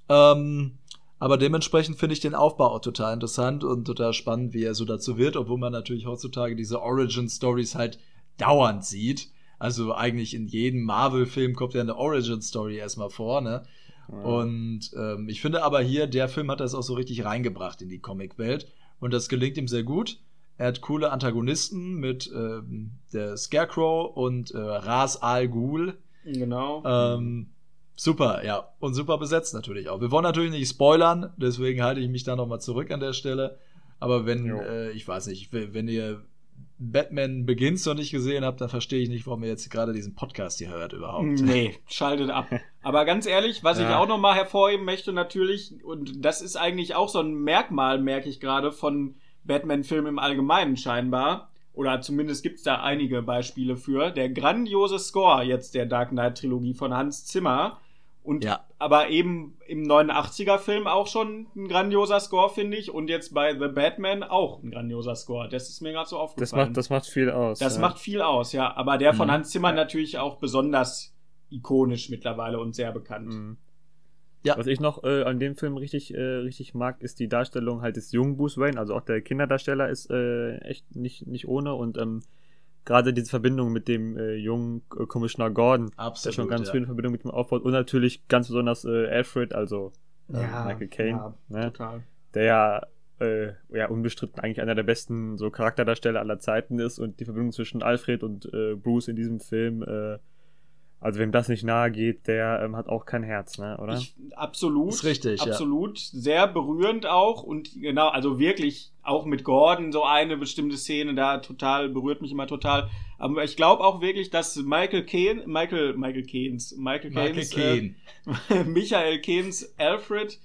Ähm, aber dementsprechend finde ich den Aufbau auch total interessant und total spannend, wie er so dazu wird, obwohl man natürlich heutzutage diese Origin-Stories halt dauernd sieht. Also eigentlich in jedem Marvel-Film kommt ja eine Origin-Story erstmal vor, ne? Und ähm, ich finde aber hier, der Film hat das auch so richtig reingebracht in die Comicwelt. Und das gelingt ihm sehr gut. Er hat coole Antagonisten mit ähm, der Scarecrow und äh, Ras Al Ghul. Genau. Ähm, super, ja. Und super besetzt natürlich auch. Wir wollen natürlich nicht spoilern, deswegen halte ich mich da nochmal zurück an der Stelle. Aber wenn, äh, ich weiß nicht, wenn ihr Batman Begins noch nicht gesehen habt, dann verstehe ich nicht, warum ihr jetzt gerade diesen Podcast hier hört überhaupt. Nee, schaltet ab. Aber ganz ehrlich, was ich Ja. auch nochmal hervorheben möchte natürlich, und das ist eigentlich auch so ein Merkmal, merke ich gerade, von Batman-Filmen im Allgemeinen scheinbar, oder zumindest gibt's da einige Beispiele für, der grandiose Score jetzt der Dark Knight-Trilogie von Hans Zimmer. Und Ja. aber eben im 89er-Film auch schon ein grandioser Score, finde ich. Und jetzt bei The Batman auch ein grandioser Score. Das ist mir gerade so Das aufgefallen. macht, das macht viel aus. Das ja. macht viel aus, ja. Aber der von Mhm. Hans Zimmer natürlich auch besonders ikonisch mittlerweile und sehr bekannt. Mhm. Ja. Was ich noch äh, an dem Film richtig, äh, richtig mag, ist die Darstellung halt des jungen Bruce Wayne. Also auch der Kinderdarsteller ist äh, echt nicht, nicht ohne und ähm, gerade diese Verbindung mit dem äh, jungen äh, Commissioner Gordon, der Absolut. schon ganz ja. viel in Verbindung mit ihm aufbaut und natürlich ganz besonders äh, Alfred, also äh, Michael Caine, ne? total. der ja, äh, ja unbestritten eigentlich einer der besten so Charakterdarsteller aller Zeiten ist und die Verbindung zwischen Alfred und äh, Bruce in diesem Film, äh, also wem das nicht nahe geht, der ähm, hat auch kein Herz, ne, oder? Ich, absolut. Ist richtig, ja. Absolut. Sehr berührend auch. Und genau, also wirklich auch mit Gordon so eine bestimmte Szene da total, berührt mich immer total. Aber ich glaube auch wirklich, dass Michael Caine, Michael, Michael Caines, Michael Michael Caines, Caine. Äh, Michael Caines Alfred,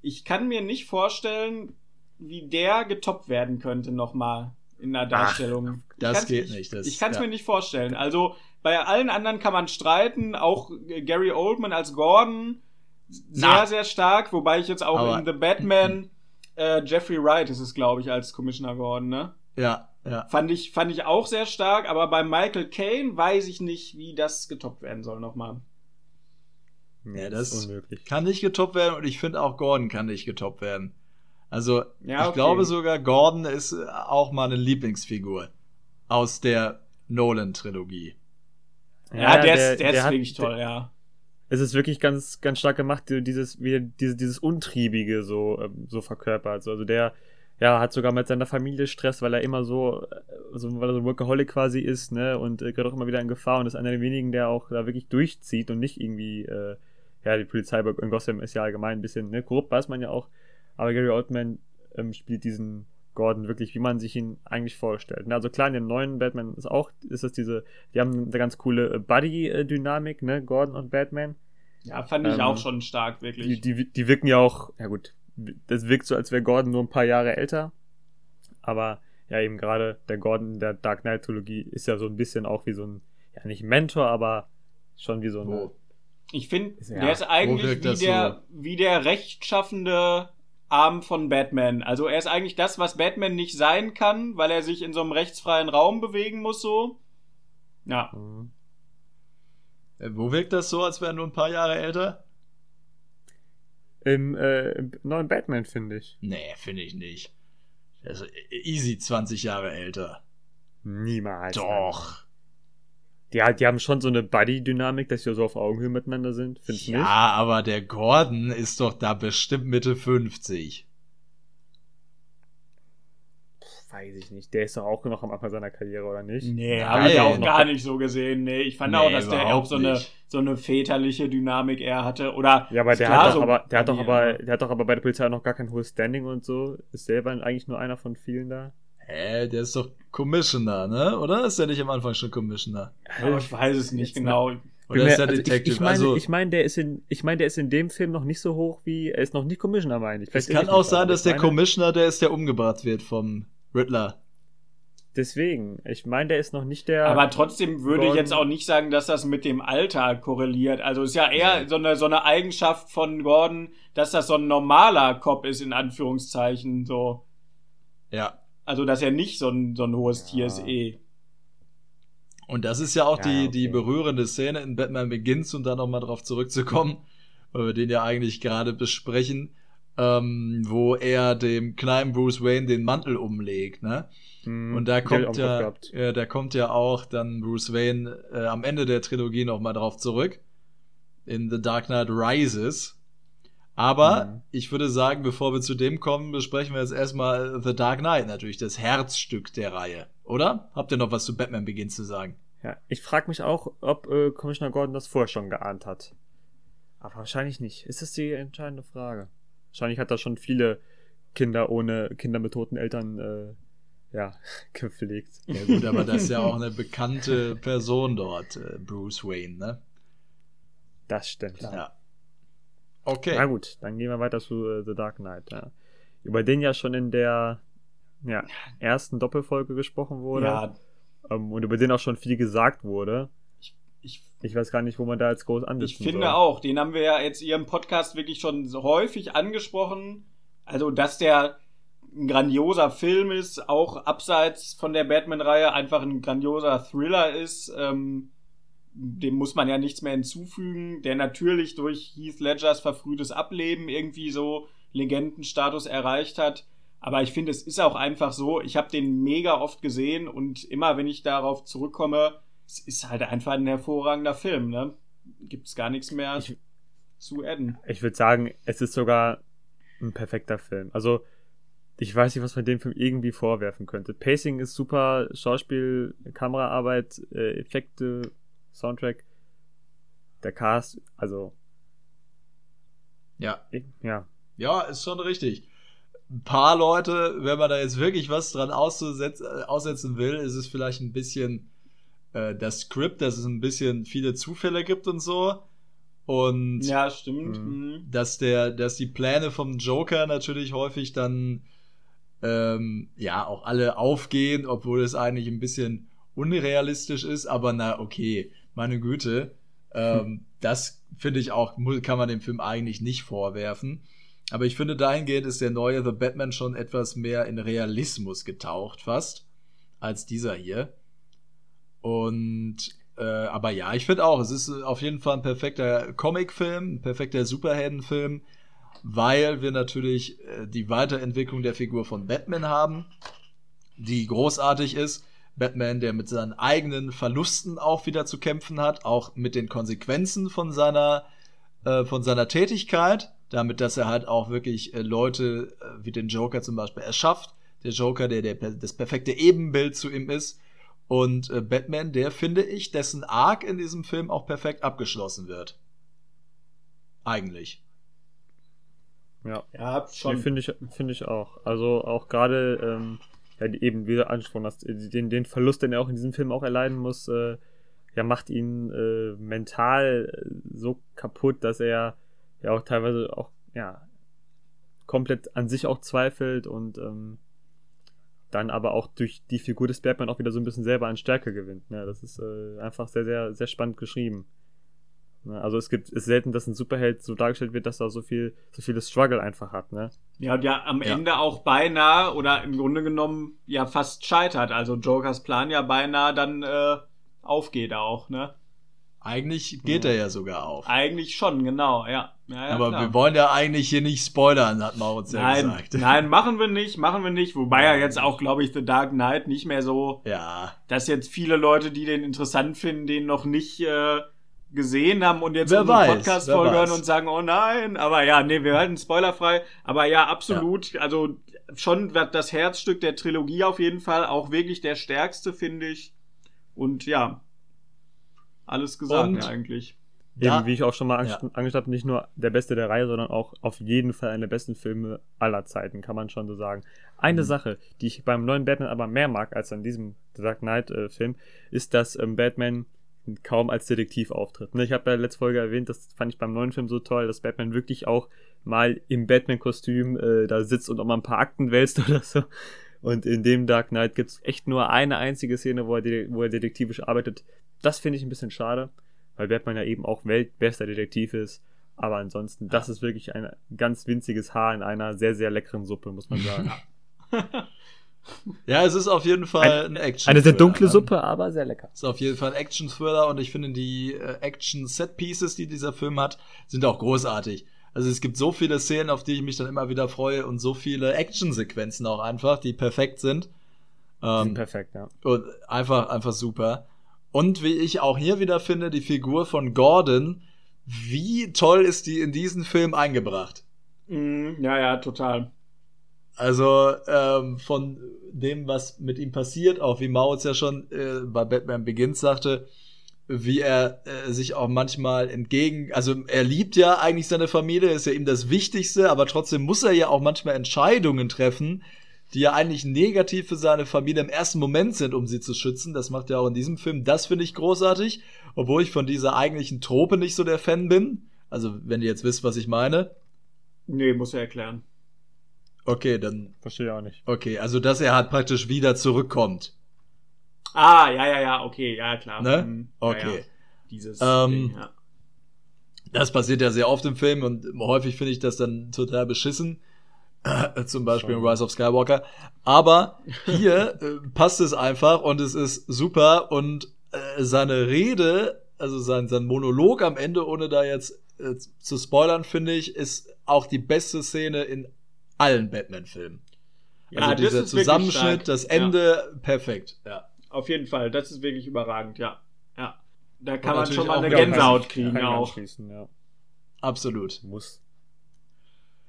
ich kann mir nicht vorstellen, wie der getoppt werden könnte nochmal in der Darstellung. Ich das geht ich, nicht, das- ich kann es ja. mir nicht vorstellen. Also bei allen anderen kann man streiten, auch Gary Oldman als Gordon sehr, Na. sehr stark, wobei ich jetzt auch Aber- in The Batman äh, Jeffrey Wright ist es, glaube ich, als Commissioner Gordon, ne? Ja, ja. Fand ich, fand ich auch sehr stark, aber bei Michael Caine weiß ich nicht, wie das getoppt werden soll nochmal. Ja, das ist unmöglich. kann nicht getoppt werden und ich finde auch Gordon kann nicht getoppt werden. Also, Ja, ich okay. glaube sogar, Gordon ist äh, auch mal eine Lieblingsfigur aus der Nolan-Trilogie. Ja, der, ist, der, ist hat- wirklich toll, ja. Es ist wirklich ganz, ganz stark gemacht, wie dieses, wie dieses, dieses Untriebige so, ähm, so verkörpert. Also der, ja, hat sogar mit seiner Familie Stress, weil er immer so, äh, so weil er so ein Workaholic quasi ist, ne, und äh, gerät auch immer wieder in Gefahr und ist einer der wenigen, der auch da wirklich durchzieht und nicht irgendwie, äh, ja, die Polizei in Gotham ist ja allgemein ein bisschen, ne, korrupt weiß man ja auch, aber Gary Oldman ähm, spielt diesen Gordon wirklich, wie man sich ihn eigentlich vorstellt. Ne? Also klar, in dem neuen Batman ist auch, ist das diese, die haben eine ganz coole äh, Buddy-Dynamik, ne, Gordon und Batman. Ja, fand ich Ähm, auch schon stark, wirklich. Die, die, die wirken ja auch, ja gut, das wirkt so, als wäre Gordon nur ein paar Jahre älter. Aber ja, eben gerade der Gordon der Dark Knight Trilogie ist ja so ein bisschen auch wie so ein, ja nicht Mentor, aber schon wie so eine. Wo? Ich finde, Ja, der ist eigentlich wie der, wie der rechtschaffende Arm von Batman. Also er ist eigentlich das, was Batman nicht sein kann, weil er sich in so einem rechtsfreien Raum bewegen muss, so. Ja. Mhm. Äh, Wo wirkt das so, als wäre er nur ein paar Jahre älter? Im, äh, im neuen Batman, finde ich. Nee, finde ich nicht. Er ist easy 20 Jahre älter. Niemals. Doch. Die, die haben schon so eine Buddy-Dynamik, dass sie so auf Augenhöhe miteinander sind, findest du Ja, nicht? aber der Gordon ist doch da bestimmt Mitte 50. Weiß ich nicht. Der ist doch auch noch am Anfang seiner Karriere, oder nicht? Nee, habe ich auch Noch- gar nicht so gesehen. Nee, ich fand Nee, auch, dass der auch so eine, so eine väterliche Dynamik eher hatte. Oder Ja, aber der klar, hat doch so aber, der hat doch aber, der hat doch aber bei der Polizei noch gar kein hohes Standing und so. Ist selber eigentlich nur einer von vielen da. Hä, der ist doch Commissioner, ne? Oder ist der nicht am Anfang schon Commissioner? Aber ich weiß es nicht Jetzt genau. Oder ist er also Detective? Ich, ich meine, also, ich meine, der ist in, ich meine, der ist in dem Film noch nicht so hoch wie, er ist noch nicht Commissioner, meine ich. es Vielleicht kann ich auch sein, dass ich der meine, Commissioner der ist, der umgebracht wird vom Riddler. Deswegen, ich meine, der ist noch nicht der. Aber trotzdem würde ich Gordon- jetzt auch nicht sagen, dass das mit dem Alter korreliert. Also ist ja eher so eine, so eine Eigenschaft von Gordon, dass das so ein normaler Cop ist, in Anführungszeichen. So. Ja. Also, dass er nicht so ein, so ein hohes Tier ist eh. Und das ist ja auch Ja, die, okay. die berührende Szene in Batman Begins, um da nochmal drauf zurückzukommen, weil wir den ja eigentlich gerade besprechen, ähm, wo er dem kleinen Bruce Wayne den Mantel umlegt, ne? Hm, Und da kommt ja, äh, da kommt ja auch dann Bruce Wayne äh, am Ende der Trilogie nochmal drauf zurück. In The Dark Knight Rises. Aber Mhm. ich würde sagen, bevor wir zu dem kommen, besprechen wir jetzt erstmal The Dark Knight, natürlich das Herzstück der Reihe. Oder? Habt ihr noch was zu Batman Begins zu sagen? Ja, ich frage mich auch, ob äh, Commissioner Gordon das vorher schon geahnt hat. Aber wahrscheinlich nicht. Ist das die entscheidende Frage? Wahrscheinlich hat er schon viele Kinder ohne Kinder mit toten Eltern äh, ja, gepflegt. Ja gut, aber das ist ja auch eine bekannte Person dort, äh, Bruce Wayne, ne? Das stimmt. Ja. Okay. Na gut, dann gehen wir weiter zu äh, The Dark Knight. Ja. Über den ja schon in der ja, ersten Doppelfolge gesprochen wurde Ja, ähm, und über den auch schon viel gesagt wurde. ich, Ich weiß gar nicht, wo man da jetzt groß ansetzen ich finde soll. auch. Den haben wir ja jetzt hier im Podcast wirklich schon so häufig angesprochen. Also, dass der ein grandioser Film ist, auch abseits von der Batman-Reihe einfach ein grandioser Thriller ist. Ähm, dem muss man ja nichts mehr hinzufügen, der natürlich durch Heath Ledgers verfrühtes Ableben irgendwie so Legendenstatus erreicht hat. Aber ich finde, es ist auch einfach so, ich habe den mega oft gesehen und immer wenn ich darauf zurückkomme, es ist halt einfach ein hervorragender Film, ne? Gibt's gar nichts mehr Ich- zu adden. Ich würde sagen, es ist sogar ein perfekter Film. Also, ich weiß nicht, was man dem Film irgendwie vorwerfen könnte. Pacing ist super, Schauspiel, Kameraarbeit, äh, Effekte, Soundtrack, der Cast, also, Ja. ich- ja. Ja, ist schon richtig. Ein paar Leute, wenn man da jetzt wirklich was dran äh, aussetzen will, ist es vielleicht ein bisschen äh, das Skript, dass es ein bisschen viele Zufälle gibt und so. Und Ja, stimmt. Mhm. Mhm. dass der, dass die Pläne vom Joker natürlich häufig dann ähm, ja auch alle aufgehen, obwohl es eigentlich ein bisschen unrealistisch ist, aber na okay, meine Güte, ähm, das finde ich auch, kann man dem Film eigentlich nicht vorwerfen. Aber ich finde, dahingehend ist der neue The Batman schon etwas mehr in Realismus getaucht, fast, als dieser hier. Und äh, aber ja, ich finde auch, es ist auf jeden Fall ein perfekter Comicfilm, ein perfekter Superheldenfilm, weil wir natürlich äh, die Weiterentwicklung der Figur von Batman haben, die großartig ist. Batman, der mit seinen eigenen Verlusten auch wieder zu kämpfen hat, auch mit den Konsequenzen von seiner, äh, von seiner Tätigkeit, damit, dass er halt auch wirklich äh, Leute äh, wie den Joker zum Beispiel erschafft. Der Joker, der, der das perfekte Ebenbild zu ihm ist. Und äh, Batman, der finde ich, dessen Arc in diesem Film auch perfekt abgeschlossen wird. Eigentlich. Ja, Ja, Nee, finde ich, finde ich auch. Also auch gerade, ähm, ja, eben, wie du angesprochen hast, äh, den, den Verlust, den er auch in diesem Film auch erleiden muss, äh, ja, macht ihn äh, mental äh, so kaputt, dass er ja auch teilweise auch, ja, komplett an sich auch zweifelt und ähm, dann aber auch durch die Figur des Batman auch wieder so ein bisschen selber an Stärke gewinnt. Ne? Das ist äh, einfach sehr, sehr, sehr spannend geschrieben. Ne? Also es gibt, es ist selten, dass ein Superheld so dargestellt wird, dass er so viel, so vieles Struggle einfach hat, ne? Ja, und ja am Ja. Ende auch beinahe oder im Grunde genommen ja fast scheitert. Also Jokers Plan ja beinahe dann äh, aufgeht auch, ne? Eigentlich geht er ja sogar auf. Eigentlich schon, genau, ja. ja, ja Aber klar. wir wollen ja eigentlich hier nicht spoilern, hat Maurits ja Nein, gesagt. nein, machen wir nicht, machen wir nicht. Wobei ja jetzt auch, glaube ich, The Dark Knight nicht mehr so, Ja. dass jetzt viele Leute, die den interessant finden, den noch nicht äh, gesehen haben und jetzt Wer unsere Podcast-Folge hören und sagen, oh nein. Aber ja, nee, wir halten spoilerfrei. Aber ja, absolut. Also schon wird das Herzstück der Trilogie auf jeden Fall auch wirklich der stärkste, finde ich. Und ja, alles gesagt Und- ja, eigentlich. Ja. Eben, wie ich auch schon mal Ja. habe, nicht nur der beste der Reihe, sondern auch auf jeden Fall einer der besten Filme aller Zeiten, kann man schon so sagen. Eine Mhm. Sache, die ich beim neuen Batman aber mehr mag als an diesem The Dark Knight äh, Film, ist, dass ähm, Batman kaum als Detektiv auftritt. Ne? Ich habe ja letzte Folge erwähnt, das fand ich beim neuen Film so toll, dass Batman wirklich auch mal im Batman-Kostüm äh, da sitzt und auch mal ein paar Akten wälzt oder so. Und in dem Dark Knight gibt es echt nur eine einzige Szene, wo er, wo er detektivisch arbeitet. Das finde ich ein bisschen schade, weil Batman ja eben auch weltbester Detektiv ist. Aber ansonsten, das ist wirklich ein ganz winziges Haar in einer sehr, sehr leckeren Suppe, muss man sagen. Ja, es ist auf jeden Fall ein, ein Action. Eine sehr dunkle ne? Suppe, aber sehr lecker. Es ist auf jeden Fall ein Action-Thriller und ich finde, die äh, Action-Set-Pieces, die dieser Film hat, sind auch großartig. Also es gibt so viele Szenen, auf die ich mich dann immer wieder freue und so viele Action-Sequenzen auch einfach, die perfekt sind. Ähm, sind perfekt, ja. Und einfach, einfach super. Und wie ich auch hier wieder finde, die Figur von Gordon, wie toll ist die in diesen Film eingebracht? Mm, ja, ja, total. Also ähm, von dem, was mit ihm passiert, auch wie Maus ja schon äh, bei Batman Begins sagte, wie er äh, sich auch manchmal entgegen, also er liebt ja eigentlich seine Familie, ist ja ihm das Wichtigste, aber trotzdem muss er ja auch manchmal Entscheidungen treffen, die ja eigentlich negativ für seine Familie im ersten Moment sind, um sie zu schützen. Das macht er auch in diesem Film. Das finde ich großartig, obwohl ich von dieser eigentlichen Trope nicht so der Fan bin. Also, wenn ihr jetzt wisst, was ich meine. Nee, muss er erklären. Okay, dann. Verstehe ich auch nicht. Okay, also dass er halt praktisch wieder zurückkommt. Ah, ja, ja, ja, okay, ja, klar. Ne? Mhm. Okay. Ja, ja. Dieses ähm, Ding, ja. Das passiert ja sehr oft im Film und häufig finde ich das dann total beschissen. Äh, zum Beispiel in Rise of Skywalker. Aber hier äh, passt es einfach und es ist super und äh, seine Rede, also sein, sein Monolog am Ende, ohne da jetzt äh, zu spoilern, finde ich, ist auch die beste Szene in allen Batman-Filmen. Ja, also dieser Zusammenschnitt, das Ende, ja. perfekt. Ja. Auf jeden Fall, das ist wirklich überragend, ja. Ja. Da kann man schon mal eine Gänsehaut kriegen auch. Ja. Absolut. Muss.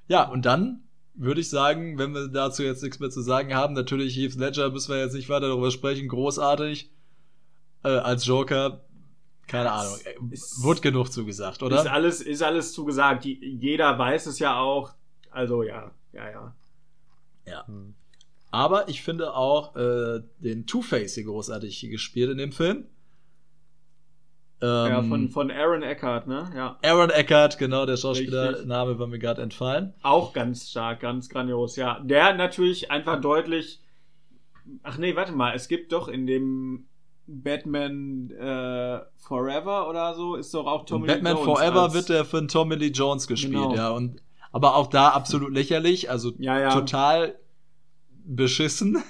Ja, und dann würde ich sagen, wenn wir dazu jetzt nichts mehr zu sagen haben, natürlich Heath Ledger müssen wir jetzt nicht weiter darüber sprechen, großartig. Äh, als Joker, keine das Ahnung, ist, wurde genug zugesagt, oder? Ist alles, ist alles zugesagt. Jeder weiß es ja auch. Also ja, ja, ja. Ja. Hm. Aber ich finde auch äh, den Two-Face hier großartig gespielt in dem Film. Ähm, ja, von, von Aaron Eckhart, ne? Ja. Aaron Eckhart, genau, der Schauspielername war mir gerade entfallen. Auch ganz stark, ganz grandios, ja. Der natürlich einfach deutlich. Ach nee, warte mal, es gibt doch in dem Batman äh, Forever oder so, ist doch auch Tommy Lee Jones. Batman Forever wird der von Tommy Lee Jones gespielt, genau. ja. Und aber auch da absolut lächerlich, also ja, ja. total beschissen,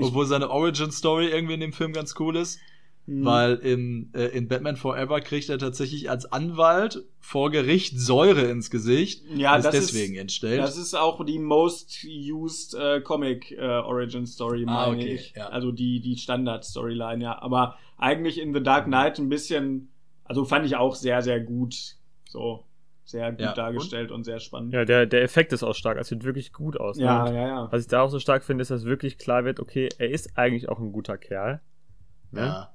obwohl seine Origin Story irgendwie in dem Film ganz cool ist. Mhm. Weil in, äh, in Batman Forever kriegt er tatsächlich als Anwalt vor Gericht Säure ins Gesicht. Ja, ist das deswegen ist, entstellt. Das ist auch die most used äh, Comic äh, Origin Story, ah, meine okay, ich. Ja. Also die, die Standard-Storyline, ja. Aber eigentlich in The Dark Knight ein bisschen, also fand ich auch sehr, sehr gut. So sehr gut ja. dargestellt und? und? sehr spannend. Ja, der, der Effekt ist auch stark. Es sieht wirklich gut aus. Ne? Ja, ja, ja. Was ich da auch so stark finde, ist, dass wirklich klar wird, okay, er ist eigentlich auch ein guter Kerl. Ne? Ja.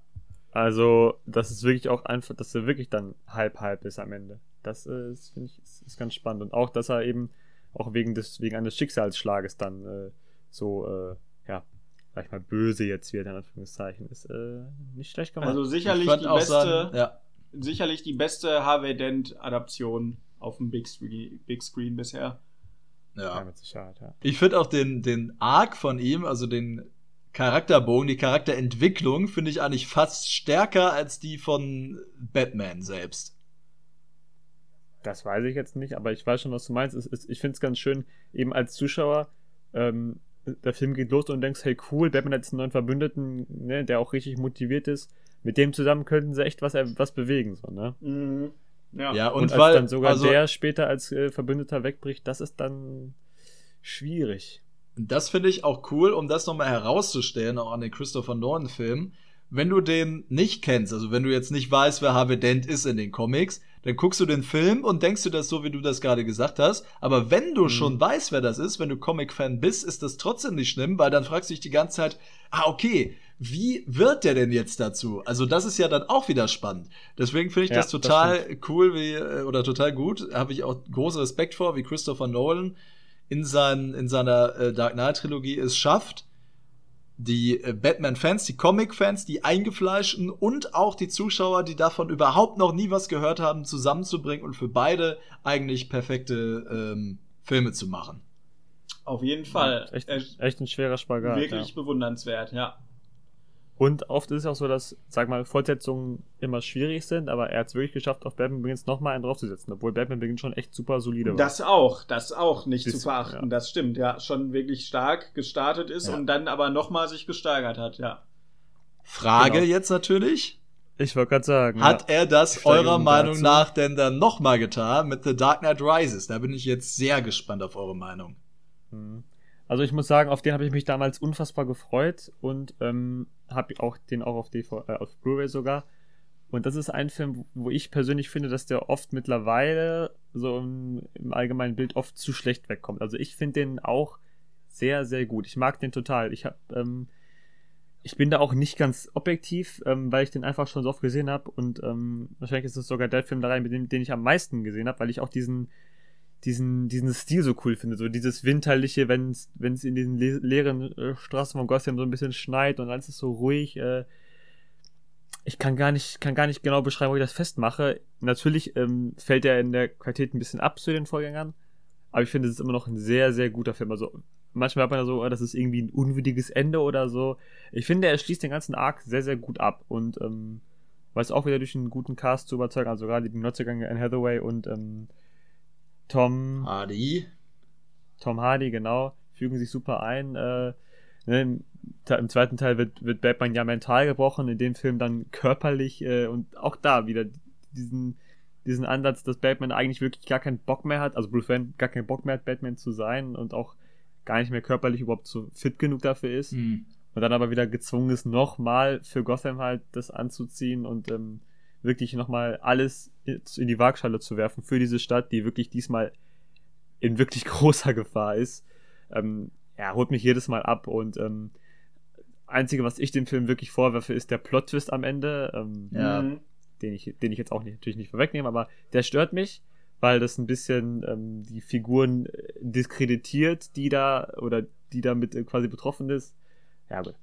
Also, das ist wirklich auch einfach, dass er wirklich dann halb-halb ist am Ende. Das äh, finde ich, ist, ist, ganz spannend. Und auch, dass er eben auch wegen des, wegen eines Schicksalsschlages dann äh, so, äh, ja, sag ich mal, böse jetzt wird, in Anführungszeichen, ist äh, nicht schlecht gemacht. Also sicherlich die beste, sagen, ja sicherlich die beste Harvey Dent-Adaption auf dem Big Screen, Big Screen bisher. Ja. ja mit Sicherheit, ja. Ich finde auch den, den Arc von ihm, also den Charakterbogen, die Charakterentwicklung, finde ich eigentlich fast stärker als die von Batman selbst. Das weiß ich jetzt nicht, aber ich weiß schon, was du meinst. Ich finde es ganz schön, eben als Zuschauer, ähm, der Film geht los und du denkst, hey cool, Batman hat jetzt einen neuen Verbündeten, ne, der auch richtig motiviert ist mit dem zusammen könnten sie echt was, was bewegen, so, ne? Mhm. Ja. ja, und, und als weil, dann sogar also, der später als äh, Verbündeter wegbricht, das ist dann schwierig. Das finde ich auch cool, um das nochmal herauszustellen, auch an den Christopher Nolan-Filmen. Wenn du den nicht kennst, also wenn du jetzt nicht weißt, wer Harvey Dent ist in den Comics, dann guckst du den Film und denkst du das so, wie du das gerade gesagt hast. Aber wenn du mhm. schon weißt, wer das ist, wenn du Comic-Fan bist, ist das trotzdem nicht schlimm, weil dann fragst du dich die ganze Zeit, ah, okay, wie wird der denn jetzt dazu? Also das ist ja dann auch wieder spannend. Deswegen finde ich ja, das total das cool wie, äh, oder total gut. Habe ich auch großen Respekt vor, wie Christopher Nolan in, sein, in seiner äh, Dark Knight Trilogie es schafft, die äh, Batman-Fans, die Comic-Fans, die Eingefleischten und auch die Zuschauer, die davon überhaupt noch nie was gehört haben, zusammenzubringen und für beide eigentlich perfekte ähm, Filme zu machen. Auf jeden Fall. Echt, Äh, echt ein schwerer Spagat. wirklich Ja. bewundernswert, ja. Und oft ist es auch so, dass, sag mal, Fortsetzungen immer schwierig sind, aber er hat es wirklich geschafft, auf Batman Begins nochmal einen draufzusetzen, obwohl Batman Begins schon echt super solide war. Das auch, das auch nicht Dies- zu verachten, ja. das stimmt, ja. Schon wirklich stark gestartet ist Ja. und dann aber nochmal sich gesteigert hat, ja. Frage Genau. jetzt natürlich, Ich wollte gerade sagen. hat er das eurer Meinung dazu. nach denn dann nochmal getan mit The Dark Knight Rises? Da bin ich jetzt sehr gespannt auf eure Meinung. Mhm. Also ich muss sagen, auf den habe ich mich damals unfassbar gefreut und ähm, habe auch den auch auf, äh, auf Blu-ray sogar. Und das ist ein Film, wo ich persönlich finde, dass der oft mittlerweile so im, im allgemeinen Bild oft zu schlecht wegkommt. Also ich finde den auch sehr, sehr gut. Ich mag den total. Ich habe, ähm, ich bin da auch nicht ganz objektiv, ähm, weil ich den einfach schon so oft gesehen habe und ähm, wahrscheinlich ist es sogar der Film da rein, mit dem, den ich am meisten gesehen habe, weil ich auch diesen diesen, diesen Stil so cool finde. So dieses Winterliche, wenn es in den le leeren äh, Straßen von Gotham so ein bisschen schneit und alles ist so ruhig. Äh, ich kann gar nicht, kann gar nicht genau beschreiben, wo ich das festmache. Natürlich ähm, fällt er in der Qualität ein bisschen ab zu den Vorgängern, aber ich finde, es ist immer noch ein sehr, sehr guter Film. Also manchmal hat man ja so, oh, das ist irgendwie ein unwürdiges Ende oder so. Ich finde, er schließt den ganzen Arc sehr, sehr gut ab und ähm, weiß auch wieder durch einen guten Cast zu überzeugen. Also gerade die Neuzugang Anne Hathaway und ähm, Tom, Adi. Tom Hardy, genau, fügen sich super ein. Äh, ne, im, Im zweiten Teil wird, wird Batman ja mental gebrochen, in dem Film dann körperlich äh, und auch da wieder diesen, diesen Ansatz, dass Batman eigentlich wirklich gar keinen Bock mehr hat, also Bruce Wayne gar keinen Bock mehr hat, Batman zu sein und auch gar nicht mehr körperlich überhaupt so fit genug dafür ist Hm. und dann aber wieder gezwungen ist, nochmal für Gotham halt das anzuziehen und ähm, wirklich nochmal alles in die Waagschale zu werfen für diese Stadt, die wirklich diesmal in wirklich großer Gefahr ist. Ähm, ja, holt mich jedes Mal ab und ähm, einzige, was ich dem Film wirklich vorwerfe, ist der Plot-Twist am Ende, ähm, Ja. Mhm. den, ich, den ich jetzt auch nicht, natürlich nicht vorwegnehme, aber der stört mich, weil das ein bisschen ähm, die Figuren diskreditiert, die da oder die damit quasi betroffen ist. Ja, gut.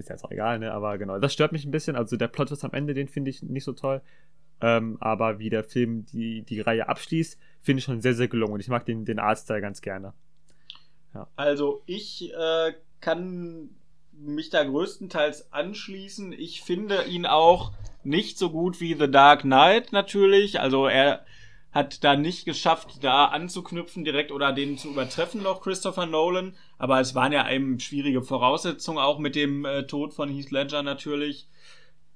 Ist jetzt auch egal, ne? Aber genau, das stört mich ein bisschen. Also der Plot ist am Ende, den finde ich nicht so toll. Ähm, aber wie der Film die, die Reihe abschließt, finde ich schon sehr, sehr gelungen. Und ich mag den, den Artstyle ganz gerne. Also ich äh, kann mich da größtenteils anschließen. Ich finde ihn auch nicht so gut wie The Dark Knight natürlich. Also er hat da nicht geschafft, da anzuknüpfen direkt oder den zu übertreffen noch Christopher Nolan. Aber es waren ja eben schwierige Voraussetzungen auch mit dem äh, Tod von Heath Ledger natürlich.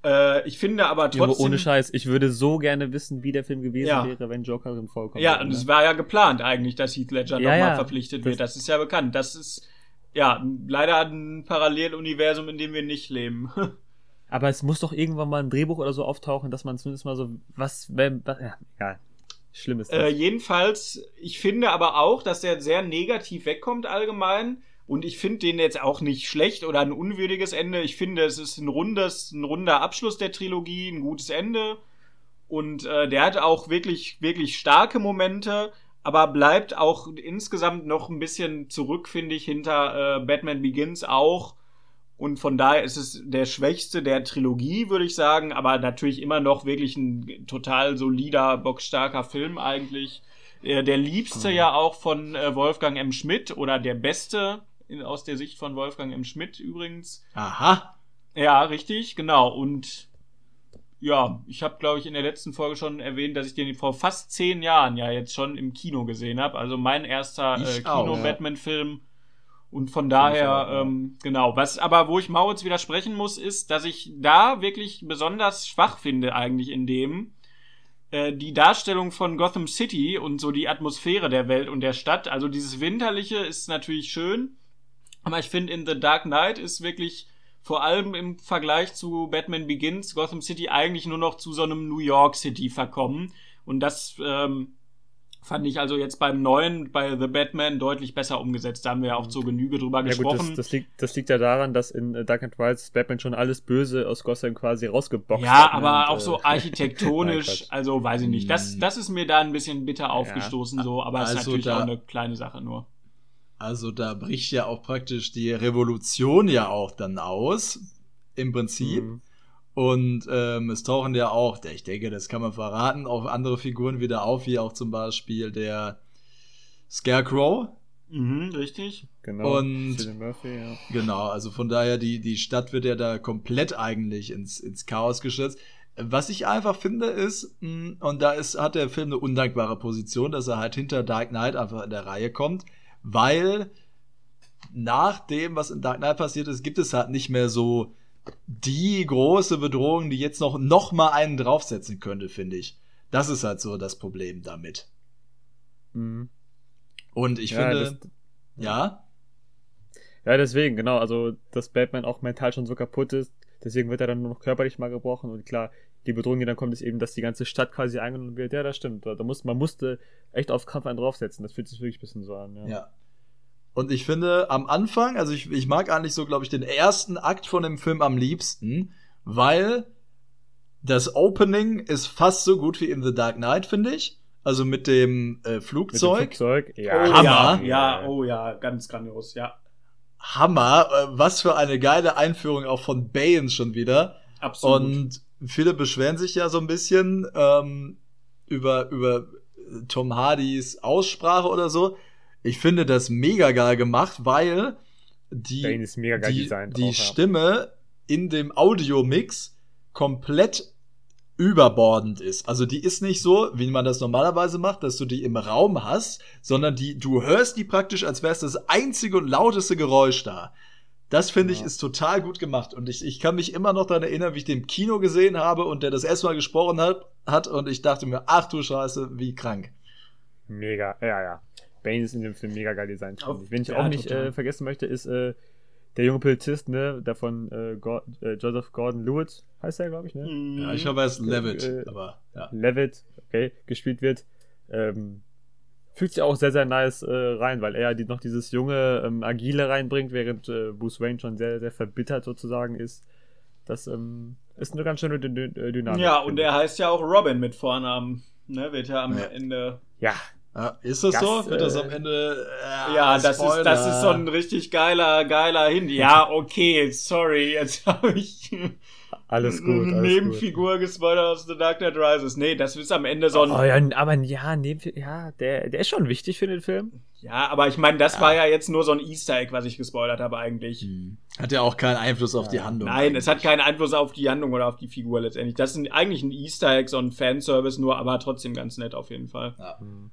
Äh, ich finde aber Junge, trotzdem. ohne Scheiß, ich würde so gerne wissen, wie der Film gewesen Ja. wäre, wenn Joker drin vorkommt. Ja, und es war ja geplant eigentlich, dass Heath Ledger Ja, nochmal ja. verpflichtet wird. Das ist ja bekannt. Das ist ja leider ein Paralleluniversum, in dem wir nicht leben. Aber es muss doch irgendwann mal ein Drehbuch oder so auftauchen, dass man zumindest mal so, was, wenn, was ja, egal. Schlimm ist das. äh, jedenfalls, ich finde aber auch, dass er sehr negativ wegkommt allgemein. Und ich finde den jetzt auch nicht schlecht oder ein unwürdiges Ende. Ich finde, es ist ein rundes, ein runder Abschluss der Trilogie, ein gutes Ende. Und äh, der hat auch wirklich, wirklich starke Momente, aber bleibt auch insgesamt noch ein bisschen zurück, finde ich, hinter äh, Batman Begins auch. Und von daher ist es der schwächste der Trilogie, würde ich sagen, aber natürlich immer noch wirklich ein total solider, bockstarker Film eigentlich. Äh, Der liebste ja auch von äh, Wolfgang M. Schmidt oder der beste aus der Sicht von Wolfgang M. Schmidt übrigens. Aha. Ja, richtig, genau. Und ja, ich habe, glaube ich, in der letzten Folge schon erwähnt, dass ich den vor fast zehn Jahren ja jetzt schon im Kino gesehen habe. Also mein erster äh, auch, ja. Und von daher, ähm, genau. Was aber, wo ich Mauritz widersprechen muss, ist, dass ich da wirklich besonders schwach finde, eigentlich in dem, äh, die Darstellung von Gotham City und so die Atmosphäre der Welt und der Stadt. Also dieses Winterliche ist natürlich schön, aber ich finde in The Dark Knight ist wirklich vor allem im Vergleich zu Batman Begins Gotham City eigentlich nur noch zu so einem New York City verkommen. Und das ähm, fand ich also jetzt beim neuen, bei The Batman, deutlich besser umgesetzt. Da haben wir ja auch zur Genüge drüber ja gut, gesprochen. das, das, liegt, das liegt ja daran, dass in äh, Dark Knight Rises Batman schon alles Böse aus Gotham quasi rausgeboxt Ja, hat. ne? aber Und, auch so äh, architektonisch, Nein, also weiß ich nicht. Das, das ist mir da ein bisschen bitter aufgestoßen, so, aber es ist Also natürlich da- auch eine kleine Sache nur. Also da bricht ja auch praktisch die Revolution ja auch dann aus, im Prinzip. Mhm. Und ähm, es tauchen ja auch, ich denke, das kann man verraten, auch andere Figuren wieder auf, wie auch zum Beispiel der Scarecrow. Mhm, richtig. Genau. Und Murphy, ja. genau, also von daher, die, die Stadt wird ja da komplett eigentlich ins, ins Chaos gestürzt. Was ich einfach finde ist, mm, und da ist, hat der Film eine undankbare Position, dass er halt hinter Dark Knight einfach in der Reihe kommt, weil nach dem, was in Dark Knight passiert ist, gibt es halt nicht mehr so die große Bedrohung, die jetzt noch, noch mal einen draufsetzen könnte, finde ich. Das ist halt so das Problem damit. Mhm. Und ich ja, finde, das, ja. Ja, deswegen, genau, also, dass Batman auch mental schon so kaputt ist, deswegen wird er dann nur noch körperlich mal gebrochen und klar, die Bedrohung, die dann kommt, ist eben, dass die ganze Stadt quasi eingenommen wird. Ja, das stimmt. Da muss, man musste echt auf Kampf einen draufsetzen. Das fühlt sich wirklich ein bisschen so an. Ja. ja. Und ich finde, am Anfang, also ich, ich mag eigentlich so, glaube ich, den ersten Akt von dem Film am liebsten, weil das Opening ist fast so gut wie in The Dark Knight, finde ich. Also mit dem äh, Flugzeug. Mit dem Flugzeug, ja. Oh, Hammer. Ja, ja, oh ja, ganz grandios, ja. Hammer. Äh, was für eine geile Einführung auch von Bane schon wieder. Absolut. Und viele beschweren sich ja so ein bisschen ähm, über, über Tom Hardys Aussprache oder so. Ich finde das mega geil gemacht, weil die, die, die auch, Stimme in dem Audiomix komplett überbordend ist. Also die ist nicht so, wie man das normalerweise macht, dass du die im Raum hast, sondern die, du hörst die praktisch, als wäre es das einzige und lauteste Geräusch da. Das finde ich ist total gut gemacht. Und ich, ich kann mich immer noch daran erinnern, wie ich den im Kino gesehen habe und der das erstmal gesprochen hat, hat und ich dachte mir, ach du Scheiße, wie krank. Mega, ja, ja. Bane ist in dem Film mega geil designt. Oh, Wenn ich ja, auch nicht äh, vergessen möchte, ist äh, der junge Polizist, ne, der von äh, äh, Joseph Gordon-Lewitt, heißt er, glaube ich, ne? Ja, ich glaube, er ist Levitt, äh, aber ja. Levitt, okay, gespielt wird. Ähm, fühlt sich auch sehr, sehr nice äh, rein, weil er die, noch dieses junge, ähm, agile reinbringt, während äh, Bruce Wayne schon sehr, sehr verbittert sozusagen ist. Das ähm, ist eine ganz schöne D D Dynamik. Ja, und er heißt ja auch Robin mit Vornamen. Ne, wird ja am ja. Ende. Ja, ja, ist das, das so? Wird das am äh, Ende. Äh, ja, das ist, das ist so ein richtig geiler, geiler Hin. Ja, okay, sorry, jetzt habe ich. Alles gut. Alles Nebenfigur gespoilert aus The Dark Knight Rises. Nee, das ist am Ende so ein. Oh ja, aber ja, Nebenfigur, ja, der, der ist schon wichtig für den Film. Ja, aber ich meine, das ja. war ja jetzt nur so ein Easter Egg, was ich gespoilert habe eigentlich. Hm. Hat ja auch keinen Einfluss auf ja. die Handlung. Nein, eigentlich. es hat keinen Einfluss auf die Handlung oder auf die Figur letztendlich. Das ist eigentlich ein Easter Egg, so ein Fanservice, nur aber trotzdem ganz nett auf jeden Fall. Ja. Hm.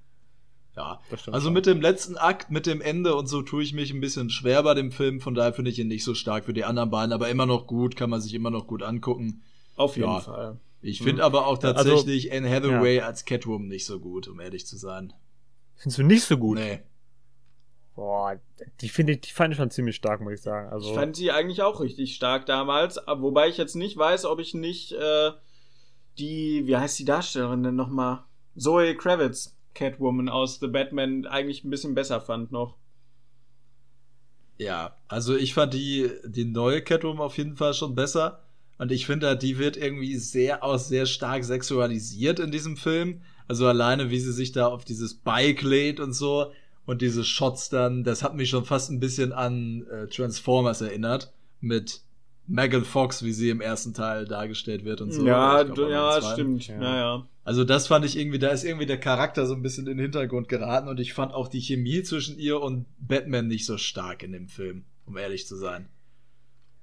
Ja, also schon. mit dem letzten Akt, mit dem Ende und so tue ich mich ein bisschen schwer bei dem Film, von daher finde ich ihn nicht so stark für die anderen beiden, aber immer noch gut, kann man sich immer noch gut angucken. Auf jeden ja. Fall. Ich finde mhm. aber auch also, tatsächlich also, Anne Hathaway ja. als Catwoman nicht so gut, um ehrlich zu sein. Findest du nicht so gut? Nee. Boah, die finde ich, die fand ich schon ziemlich stark, muss ich sagen. Also, ich fand sie eigentlich auch richtig stark damals, wobei ich jetzt nicht weiß, ob ich nicht äh, die, wie heißt die Darstellerin denn nochmal? Zoe Kravitz Catwoman aus The Batman eigentlich ein bisschen besser fand noch. Ja, also ich fand die, die neue Catwoman auf jeden Fall schon besser. Und ich finde, die wird irgendwie sehr auch sehr stark sexualisiert in diesem Film. Also alleine, wie sie sich da auf dieses Bike lädt und so. Und diese Shots dann, das hat mich schon fast ein bisschen an äh, Transformers erinnert. Mit Megan Fox, wie sie im ersten Teil dargestellt wird und so. Ja, glaub, ja, stimmt. Ja. ja, ja. Also das fand ich irgendwie, da ist irgendwie der Charakter so ein bisschen in den Hintergrund geraten und ich fand auch die Chemie zwischen ihr und Batman nicht so stark in dem Film, um ehrlich zu sein.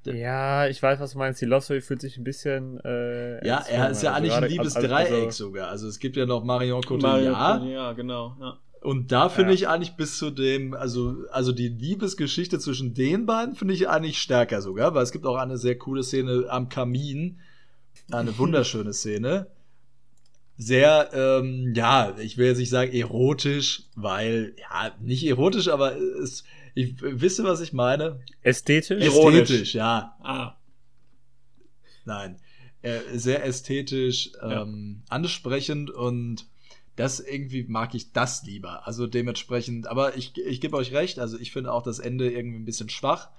Ja, ich weiß, was du meinst. Die Love Story fühlt sich ein bisschen. Äh, ja, er ist ja also eigentlich ein Liebesdreieck also, sogar. Also es gibt ja noch Marion Cotillard. Ja, genau. Ja. Und da finde ja. ich eigentlich bis zu dem, also, also die Liebesgeschichte zwischen den beiden finde ich eigentlich stärker sogar, weil es gibt auch eine sehr coole Szene am Kamin. Eine wunderschöne Szene sehr, ähm, ja, ich will jetzt nicht sagen erotisch, weil, ja, nicht erotisch, aber es, ich wisse, was ich meine. Ästhetisch? Ästhetisch, ja. Ah. Nein. Äh, sehr ästhetisch, ähm, ja. ansprechend und das irgendwie mag ich das lieber. Also dementsprechend, aber ich, ich gebe euch recht, also ich finde auch das Ende irgendwie ein bisschen schwach.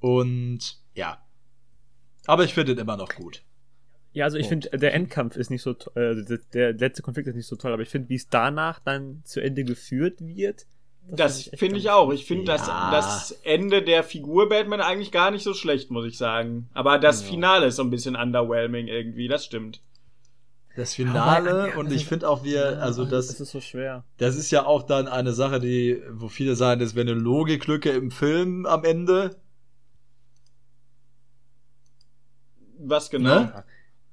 Und ja. Aber ich finde es immer noch gut. Ja, also ich finde, der Endkampf ist nicht so toll, äh, der, letzte Konflikt ist nicht so toll, aber ich finde, wie es danach dann zu Ende geführt wird, Das find finde ich, ganz auch. Ich finde Ja. das, das Ende der Figur Batman eigentlich gar nicht so schlecht, muss ich sagen. Aber das Ja. Finale ist so ein bisschen underwhelming irgendwie, das stimmt. Das Finale Ja, und also- ich finde auch wir, also Das das, ist so schwer. das ist ja auch dann eine Sache, die, wo viele sagen, das wäre eine Logiklücke im Film am Ende. Was genau? Ne?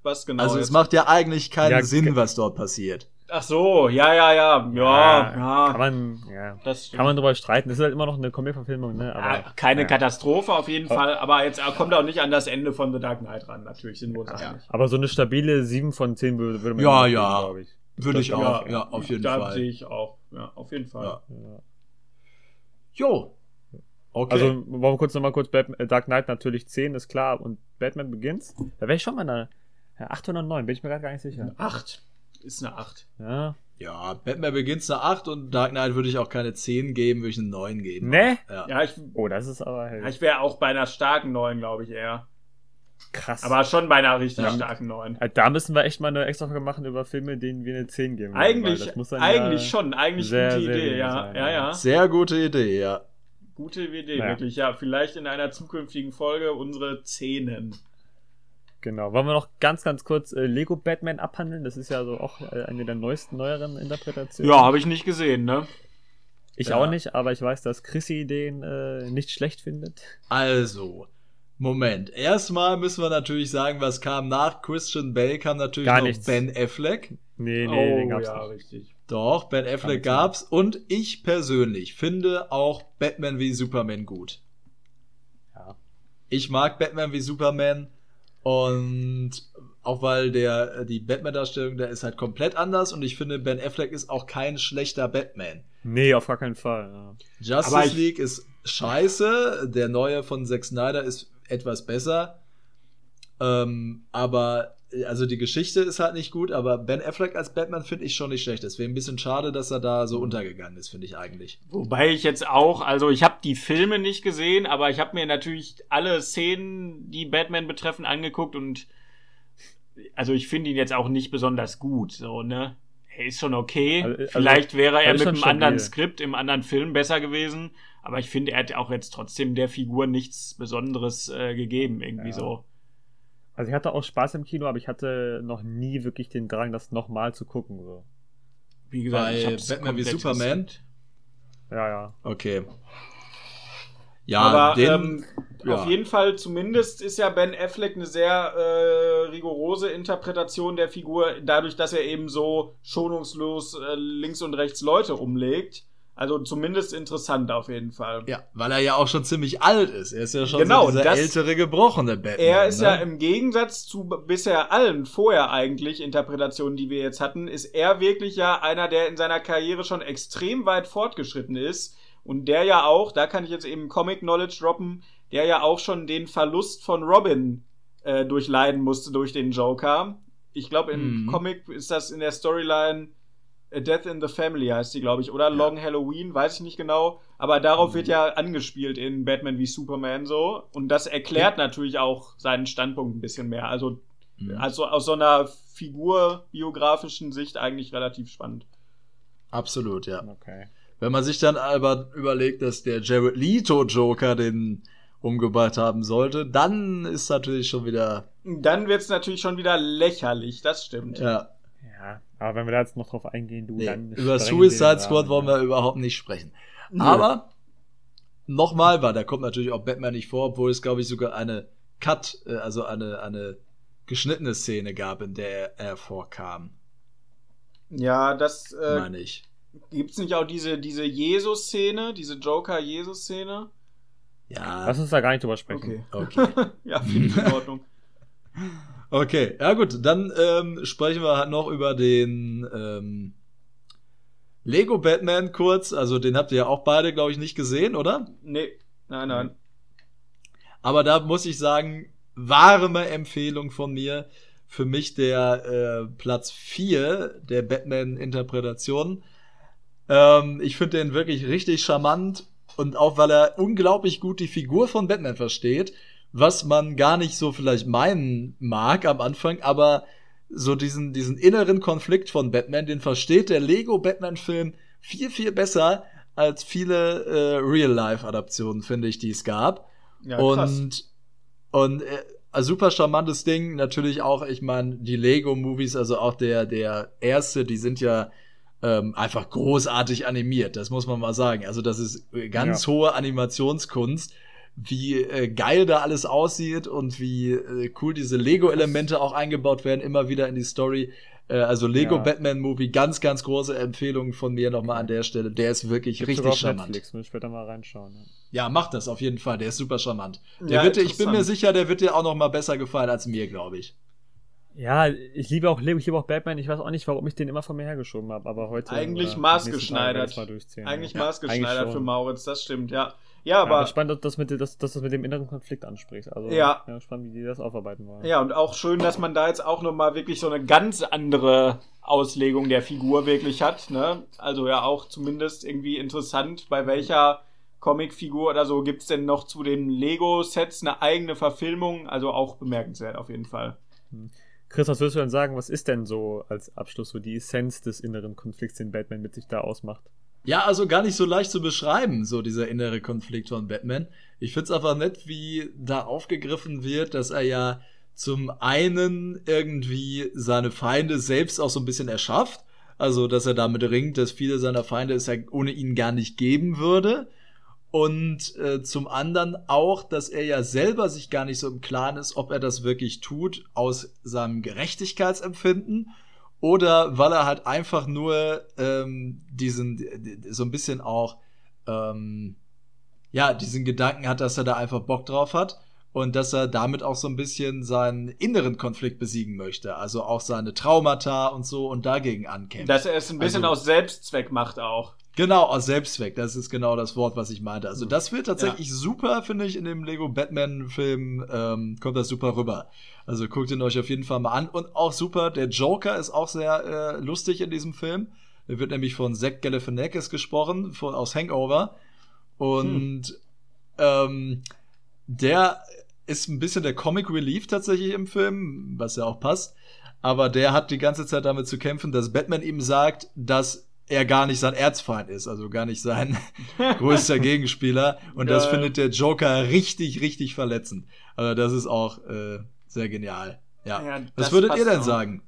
Was genau? Also es jetzt? macht ja eigentlich keinen Ja, Sinn, was dort passiert. Ach so, ja, ja, ja, ja, ja. Kann man, ja. das Kann man drüber streiten. Das ist halt immer noch eine Comic-Verfilmung, ne? Aber, ja, keine ja. Katastrophe auf jeden Oh. Fall, aber jetzt kommt auch nicht an das Ende von The Dark Knight ran, natürlich, sind wir uns Ja. einig. Aber so eine stabile 7 von 10 würde, würde man Ja, ja. geben, glaub ich. Würde ich auch, ja, ja. auf jeden da Fall. sehe ich auch, ja, auf jeden Fall. Jo. Okay. Also, wollen wir kurz nochmal kurz Batman, äh, Dark Knight natürlich 10, ist klar. Und Batman Begins, da wäre ich schon mal eine ja, 8 oder 9, bin ich mir gerade gar nicht sicher. Acht. Ist eine Acht. Ja. ja, Batman Begins eine 8 und Dark Knight würde ich auch keine 10 geben, würde ich eine 9 geben. Ne? Ja. Ja, ich, Oh, das ist aber ja, ich wäre auch bei einer starken Neun, glaube ich, eher. krass. Aber schon bei einer richtig Ja. starken Neun. Äh, da müssen wir echt mal eine extra Folge machen über Filme, denen wir eine 10 geben. Eigentlich, das muss dann eigentlich ja schon, eigentlich sehr, gute sehr Idee, ja, sein, ja, ja. Sehr gute Idee, ja. Gute Idee, Ja. wirklich, ja. Vielleicht in einer zukünftigen Folge unsere Zehnen. Genau. Wollen wir noch ganz, ganz kurz äh, Lego Batman abhandeln? Das ist ja so auch äh, eine der neuesten, neueren Interpretationen. Ja, habe ich nicht gesehen, ne? Ich Ja. auch nicht, aber ich weiß, dass Chrissy den äh, nicht schlecht findet. Also, Moment. Erstmal müssen wir natürlich sagen, was kam nach Christian Bale, kam natürlich Gar noch nichts. Ben Affleck. Nee, nee, den oh, gab's ja, nicht. richtig. Doch, Ben Affleck Kann gab's. Und ich persönlich finde auch Batman wie Superman gut. Ja. Ich mag Batman wie Superman. Und auch weil der, die Batman-Darstellung, der ist halt komplett anders. Und ich finde, Ben Affleck ist auch kein schlechter Batman. Nee, auf gar keinen Fall. Ja. Justice ich- League ist scheiße. Der neue von Zack Snyder ist etwas besser. Ähm, aber, also die Geschichte ist halt nicht gut, aber Ben Affleck als Batman finde ich schon nicht schlecht. Deswegen ein bisschen schade, dass er da so untergegangen ist, finde ich eigentlich. Wobei ich jetzt auch, also ich habe die Filme nicht gesehen, aber ich habe mir natürlich alle Szenen, die Batman betreffen, angeguckt und also ich finde ihn jetzt auch nicht besonders gut, so, ne? Er ist schon okay. Also- also- Vielleicht wäre er mit einem anderen. Skript im anderen Film besser gewesen, aber ich finde, er hat auch jetzt trotzdem der Figur nichts Besonderes äh, gegeben, irgendwie Ja. so. Also ich hatte auch Spaß im Kino, aber ich hatte noch nie wirklich den Drang, das nochmal zu gucken. So. Wie gesagt, Bei ich hab's Batman wie Superman? Ja, ja. Okay. Ja, aber den, ähm, ja. auf jeden Fall, zumindest ist ja Ben Affleck eine sehr äh, rigorose Interpretation der Figur, dadurch, dass er eben so schonungslos äh, links und rechts Leute umlegt. Also zumindest interessant auf jeden Fall. ja, weil er ja auch schon ziemlich alt ist. Er ist ja schon Genau, so dieser das- ältere, gebrochene Batman. Er ist ne? ja im Gegensatz zu bisher allen vorher eigentlich Interpretationen, die wir jetzt hatten, ist er wirklich ja einer, der in seiner Karriere schon extrem weit fortgeschritten ist und der ja auch, da kann ich jetzt eben Comic Knowledge droppen, der ja auch schon den Verlust von Robin äh, durchleiden musste durch den Joker. Ich glaube, im Mhm. Comic ist das in der Storyline A Death in the Family heißt die, glaube ich, oder Long Halloween, weiß ich nicht genau. Aber darauf Mhm. wird ja angespielt in Batman wie Superman so. Und das erklärt natürlich auch seinen Standpunkt ein bisschen mehr. Also, Mhm. also aus so einer figurbiografischen Sicht eigentlich relativ spannend. Absolut, ja. Okay. Wenn man sich dann aber überlegt, dass der Jared Leto Joker den umgebracht haben sollte, dann ist natürlich schon wieder, Dann wird's natürlich schon wieder lächerlich, das stimmt. ja, Ja, aber wenn wir da jetzt noch drauf eingehen, du, nee, dann. über Suicide Squad wollen wir überhaupt nicht sprechen. Nö. Aber nochmal, weil da kommt natürlich auch Batman nicht vor, obwohl es, glaube ich, sogar eine Cut, äh, also eine, eine geschnittene Szene gab, in der er vorkam, Ja, das äh, meine ich. gibt's nicht auch diese, diese Jesus-Szene, diese Joker-Jesus-Szene? Ja, Lass uns da gar nicht drüber sprechen. Okay. okay. ja, finde ich in Ordnung. Okay, ja gut, dann ähm, sprechen wir halt noch über den ähm, Lego Batman kurz. Also den habt ihr ja auch beide, glaube ich, nicht gesehen, oder? Nee, nein, nein. Aber da muss ich sagen, warme Empfehlung von mir. Für mich der äh, Platz 4 der Batman-Interpretation. Ähm, ich finde den wirklich richtig charmant und auch weil er unglaublich gut die Figur von Batman versteht, was man gar nicht so vielleicht meinen mag am Anfang, aber so diesen, diesen inneren Konflikt von Batman, den versteht der Lego Batman-Film viel, viel besser als viele äh, Real-Life-Adaptionen, finde ich, die es gab. Ja, krass. und und äh, ein super charmantes Ding. Natürlich auch, ich meine, die Lego-Movies, also auch der, der erste, die sind ja ähm, einfach großartig animiert. Das muss man mal sagen. Also, das ist äh, ganz Ja. hohe Animationskunst. Wie äh, geil da alles aussieht und wie äh, cool diese Lego-Elemente auch eingebaut werden, immer wieder in die Story. Äh, also Lego Ja. Batman Movie, ganz, ganz große Empfehlung von mir nochmal an der Stelle. Der ist wirklich Gibt's richtig charmant. Netflix, muss ich später mal reinschauen. Ja. Ja, mach das auf jeden Fall. Der ist super charmant. Der Ja, wird dir, ich bin mir sicher, der wird dir auch noch mal besser gefallen als mir, glaube ich. Ja, ich liebe auch Lego, ich liebe auch Batman. Ich weiß auch nicht, warum ich den immer von mir hergeschoben habe, aber heute. Eigentlich oder maßgeschneidert. Eigentlich ja. maßgeschneidert Eigentlich für. Mauritz, das stimmt, ja. Ja, Ja, aber, aber spannend, dass, mit, dass, dass das mit dem inneren Konflikt ansprichst. Also, Ja. spannend, wie die das aufarbeiten wollen. ja, und auch schön, dass man da jetzt auch nochmal wirklich so eine ganz andere Auslegung der Figur wirklich hat, ne? Also ja auch zumindest irgendwie interessant, bei welcher Comicfigur oder so gibt's denn noch zu den Lego-Sets eine eigene Verfilmung, also auch bemerkenswert auf jeden Fall. Chris, was würdest du denn sagen, was ist denn so als Abschluss so die Essenz des inneren Konflikts, den Batman mit sich da ausmacht? Ja, also gar nicht so leicht zu beschreiben, so dieser innere Konflikt von Batman. Ich find's einfach nett, wie da aufgegriffen wird, dass er ja zum einen irgendwie seine Feinde selbst auch so ein bisschen erschafft. Also, dass er damit ringt, dass viele seiner Feinde es ja ohne ihn gar nicht geben würde. Und äh, zum anderen auch, dass er ja selber sich gar nicht so im Klaren ist, ob er das wirklich tut aus seinem Gerechtigkeitsempfinden oder weil er halt einfach nur ähm, diesen so ein bisschen auch ähm, ja diesen Gedanken hat, dass er da einfach Bock drauf hat und dass er damit auch so ein bisschen seinen inneren Konflikt besiegen möchte, also auch seine Traumata und so und dagegen ankämpft. Dass er es ein bisschen Also- aus Selbstzweck macht auch. Genau, aus Selbstzweck. Das ist genau das Wort, was ich meinte. Also, Mhm. das wird tatsächlich super, finde ich, in dem Lego Batman-Film ähm, kommt das super rüber. Also, guckt ihn euch auf jeden Fall mal an. Und auch super, der Joker ist auch sehr äh, lustig in diesem Film. Er wird nämlich von Zach Galifianakis gesprochen, von, aus Hangover. Und ähm, der ist ein bisschen der Comic Relief tatsächlich im Film, was ja auch passt. Aber der hat die ganze Zeit damit zu kämpfen, dass Batman ihm sagt, dass er gar nicht sein Erzfeind ist, also gar nicht sein größter Gegenspieler. Und das findet der Joker richtig, richtig verletzend. Also das ist auch äh, sehr genial. Ja. Ja, Was würdet ihr denn auch. sagen?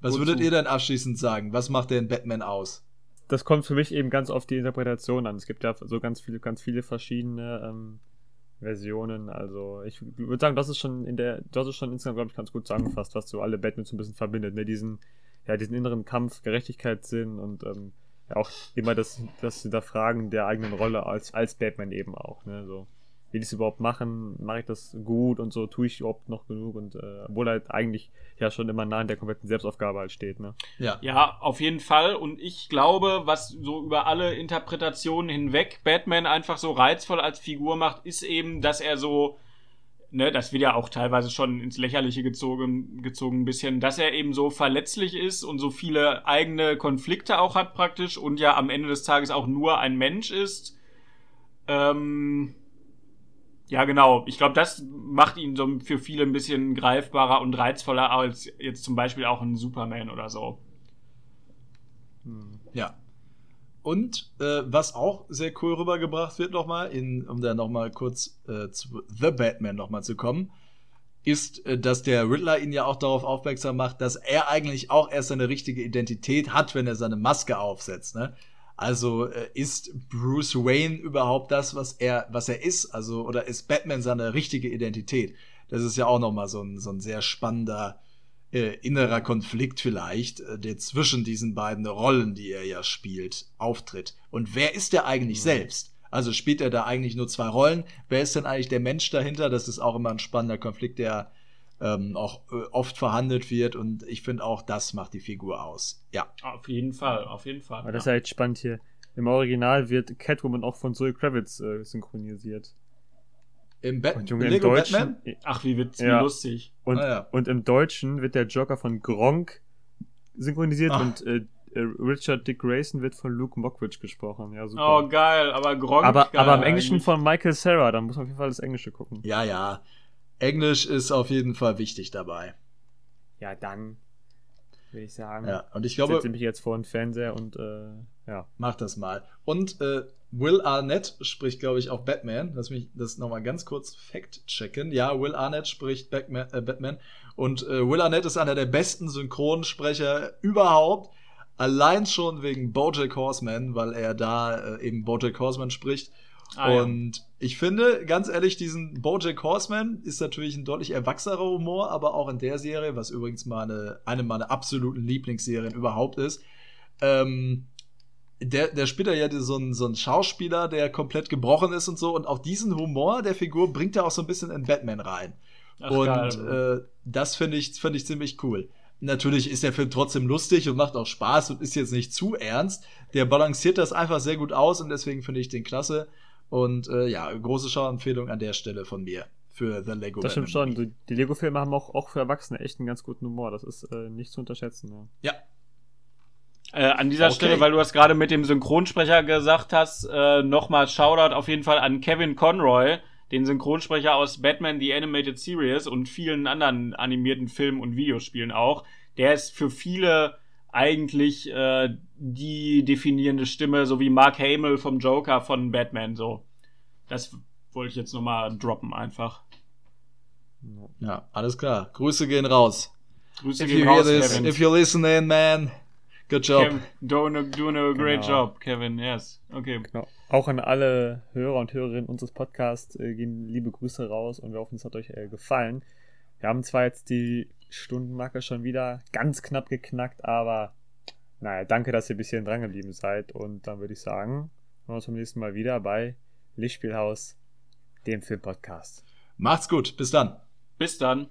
Was Wozu? würdet ihr denn abschließend sagen? Was macht denn Batman aus? Das kommt für mich eben ganz auf die Interpretation an. Es gibt ja so ganz viele, ganz viele verschiedene ähm, Versionen. Also ich würde sagen, das ist schon in der, das ist schon insgesamt, glaube ich, ganz gut zusammengefasst, was so alle Batman so ein bisschen verbindet. Ne? Diesen, ja, diesen inneren Kampf, Gerechtigkeitssinn und ähm, ja auch immer das, das Hinterfragen der eigenen Rolle als, als Batman eben auch. Ne? So, will ich es überhaupt machen? Mache ich das gut und so? Tue ich überhaupt noch genug? Und äh, obwohl er halt eigentlich ja schon immer nah an der kompletten Selbstaufgabe halt steht. Ne? Ja. Ja, auf jeden Fall. Und ich glaube, was so über alle Interpretationen hinweg Batman einfach so reizvoll als Figur macht, ist eben, dass er so, ne, das wird ja auch teilweise schon ins Lächerliche gezogen, gezogen ein bisschen, dass er eben so verletzlich ist und so viele eigene Konflikte auch hat praktisch und ja am Ende des Tages auch nur ein Mensch ist. Ähm, ja, genau. Ich glaube, das macht ihn so für viele ein bisschen greifbarer und reizvoller als jetzt zum Beispiel auch ein Superman oder so. Hm. Ja. Und äh, was auch sehr cool rübergebracht wird nochmal, um da nochmal kurz äh, zu The Batman nochmal zu kommen, ist, äh, dass der Riddler ihn ja auch darauf aufmerksam macht, dass er eigentlich auch erst seine richtige Identität hat, wenn er seine Maske aufsetzt. Ne? Also äh, ist Bruce Wayne überhaupt das, was er, was er ist? Also, oder ist Batman seine richtige Identität? Das ist ja auch nochmal so ein, so ein sehr spannender äh, innerer Konflikt vielleicht, äh, der zwischen diesen beiden Rollen, die er ja spielt, auftritt. Und wer ist er eigentlich Mhm. selbst? Also spielt er da eigentlich nur zwei Rollen? Wer ist denn eigentlich der Mensch dahinter? Das ist auch immer ein spannender Konflikt, der ähm, auch äh, oft verhandelt wird. Und ich finde auch, das macht die Figur aus. Ja. Auf jeden Fall, auf jeden Fall. Aber das ist ja echt spannend hier. Im Original wird Catwoman auch von Zoe Kravitz äh, synchronisiert. Im, Bat Und Junge, im Lego Deutschen. Batman? Ach, wie witzig, Ja. wie lustig. Und, Ah, ja. und im Deutschen wird der Joker von Gronk synchronisiert Ach. und äh, äh, Richard Dick Grayson wird von Luke Mockridge gesprochen. Ja, super. Oh, geil, aber Gronk. aber, geil aber im Englischen eigentlich. von Michael Sarah, da muss man auf jeden Fall das Englische gucken. Ja, ja. Englisch ist auf jeden Fall wichtig dabei. Ja, dann. würde ich sagen. Ja, und ich glaube. Setze mich jetzt vor den Fernseher und äh, ja. Mach das mal. Und äh, Will Arnett spricht, glaube ich, auch Batman. Lass mich das nochmal ganz kurz fact-checken. Ja, Will Arnett spricht Batman. Äh, Batman. Und äh, Will Arnett ist einer der besten Synchronsprecher überhaupt. Allein schon wegen Bojack Horseman, weil er da äh, eben Bojack Horseman spricht. Ah, und ja. ich finde, ganz ehrlich, diesen Bojack Horseman ist natürlich ein deutlich erwachsener Humor, aber auch in der Serie, was übrigens meine, eine meiner absoluten Lieblingsserien überhaupt ist, ähm, der, der spielt ja so ein, so ein Schauspieler, der komplett gebrochen ist und so. Und auch diesen Humor der Figur bringt er auch so ein bisschen in Batman rein. Ach, und äh, das finde ich, find ich ziemlich cool. Natürlich ist der Film trotzdem lustig und macht auch Spaß und ist jetzt nicht zu ernst. Der balanciert das einfach sehr gut aus und deswegen finde ich den klasse. Und äh, ja, große Schauempfehlung an der Stelle von mir für The Lego. Das stimmt schon. Die, die Lego-Filme haben auch, auch für Erwachsene echt einen ganz guten Humor. Das ist äh, nicht zu unterschätzen. Ja, ja äh, an dieser okay. Stelle, weil du das gerade mit dem Synchronsprecher gesagt hast, äh, nochmal Shoutout auf jeden Fall an Kevin Conroy, den Synchronsprecher aus Batman The Animated Series und vielen anderen animierten Filmen und Videospielen auch. Der ist für viele eigentlich äh, die definierende Stimme, so wie Mark Hamill vom Joker von Batman. So, das wollte ich jetzt nochmal droppen einfach. Ja, alles klar. Grüße gehen raus. Grüße if gehen raus, this, Kevin. If you're listening, man. Good job. Kevin, doing a, doing a great genau. job, Kevin, yes. Okay. Genau. Auch an alle Hörer und Hörerinnen unseres Podcasts äh, gehen liebe Grüße raus und wir hoffen, es hat euch äh, gefallen. Wir haben zwar jetzt die Stundenmarke schon wieder ganz knapp geknackt, aber naja, danke, dass ihr bis hierhin dran geblieben seid und dann würde ich sagen, hören wir uns beim nächsten Mal wieder bei Lichtspielhaus, dem Filmpodcast. Macht's gut, bis dann. Bis dann.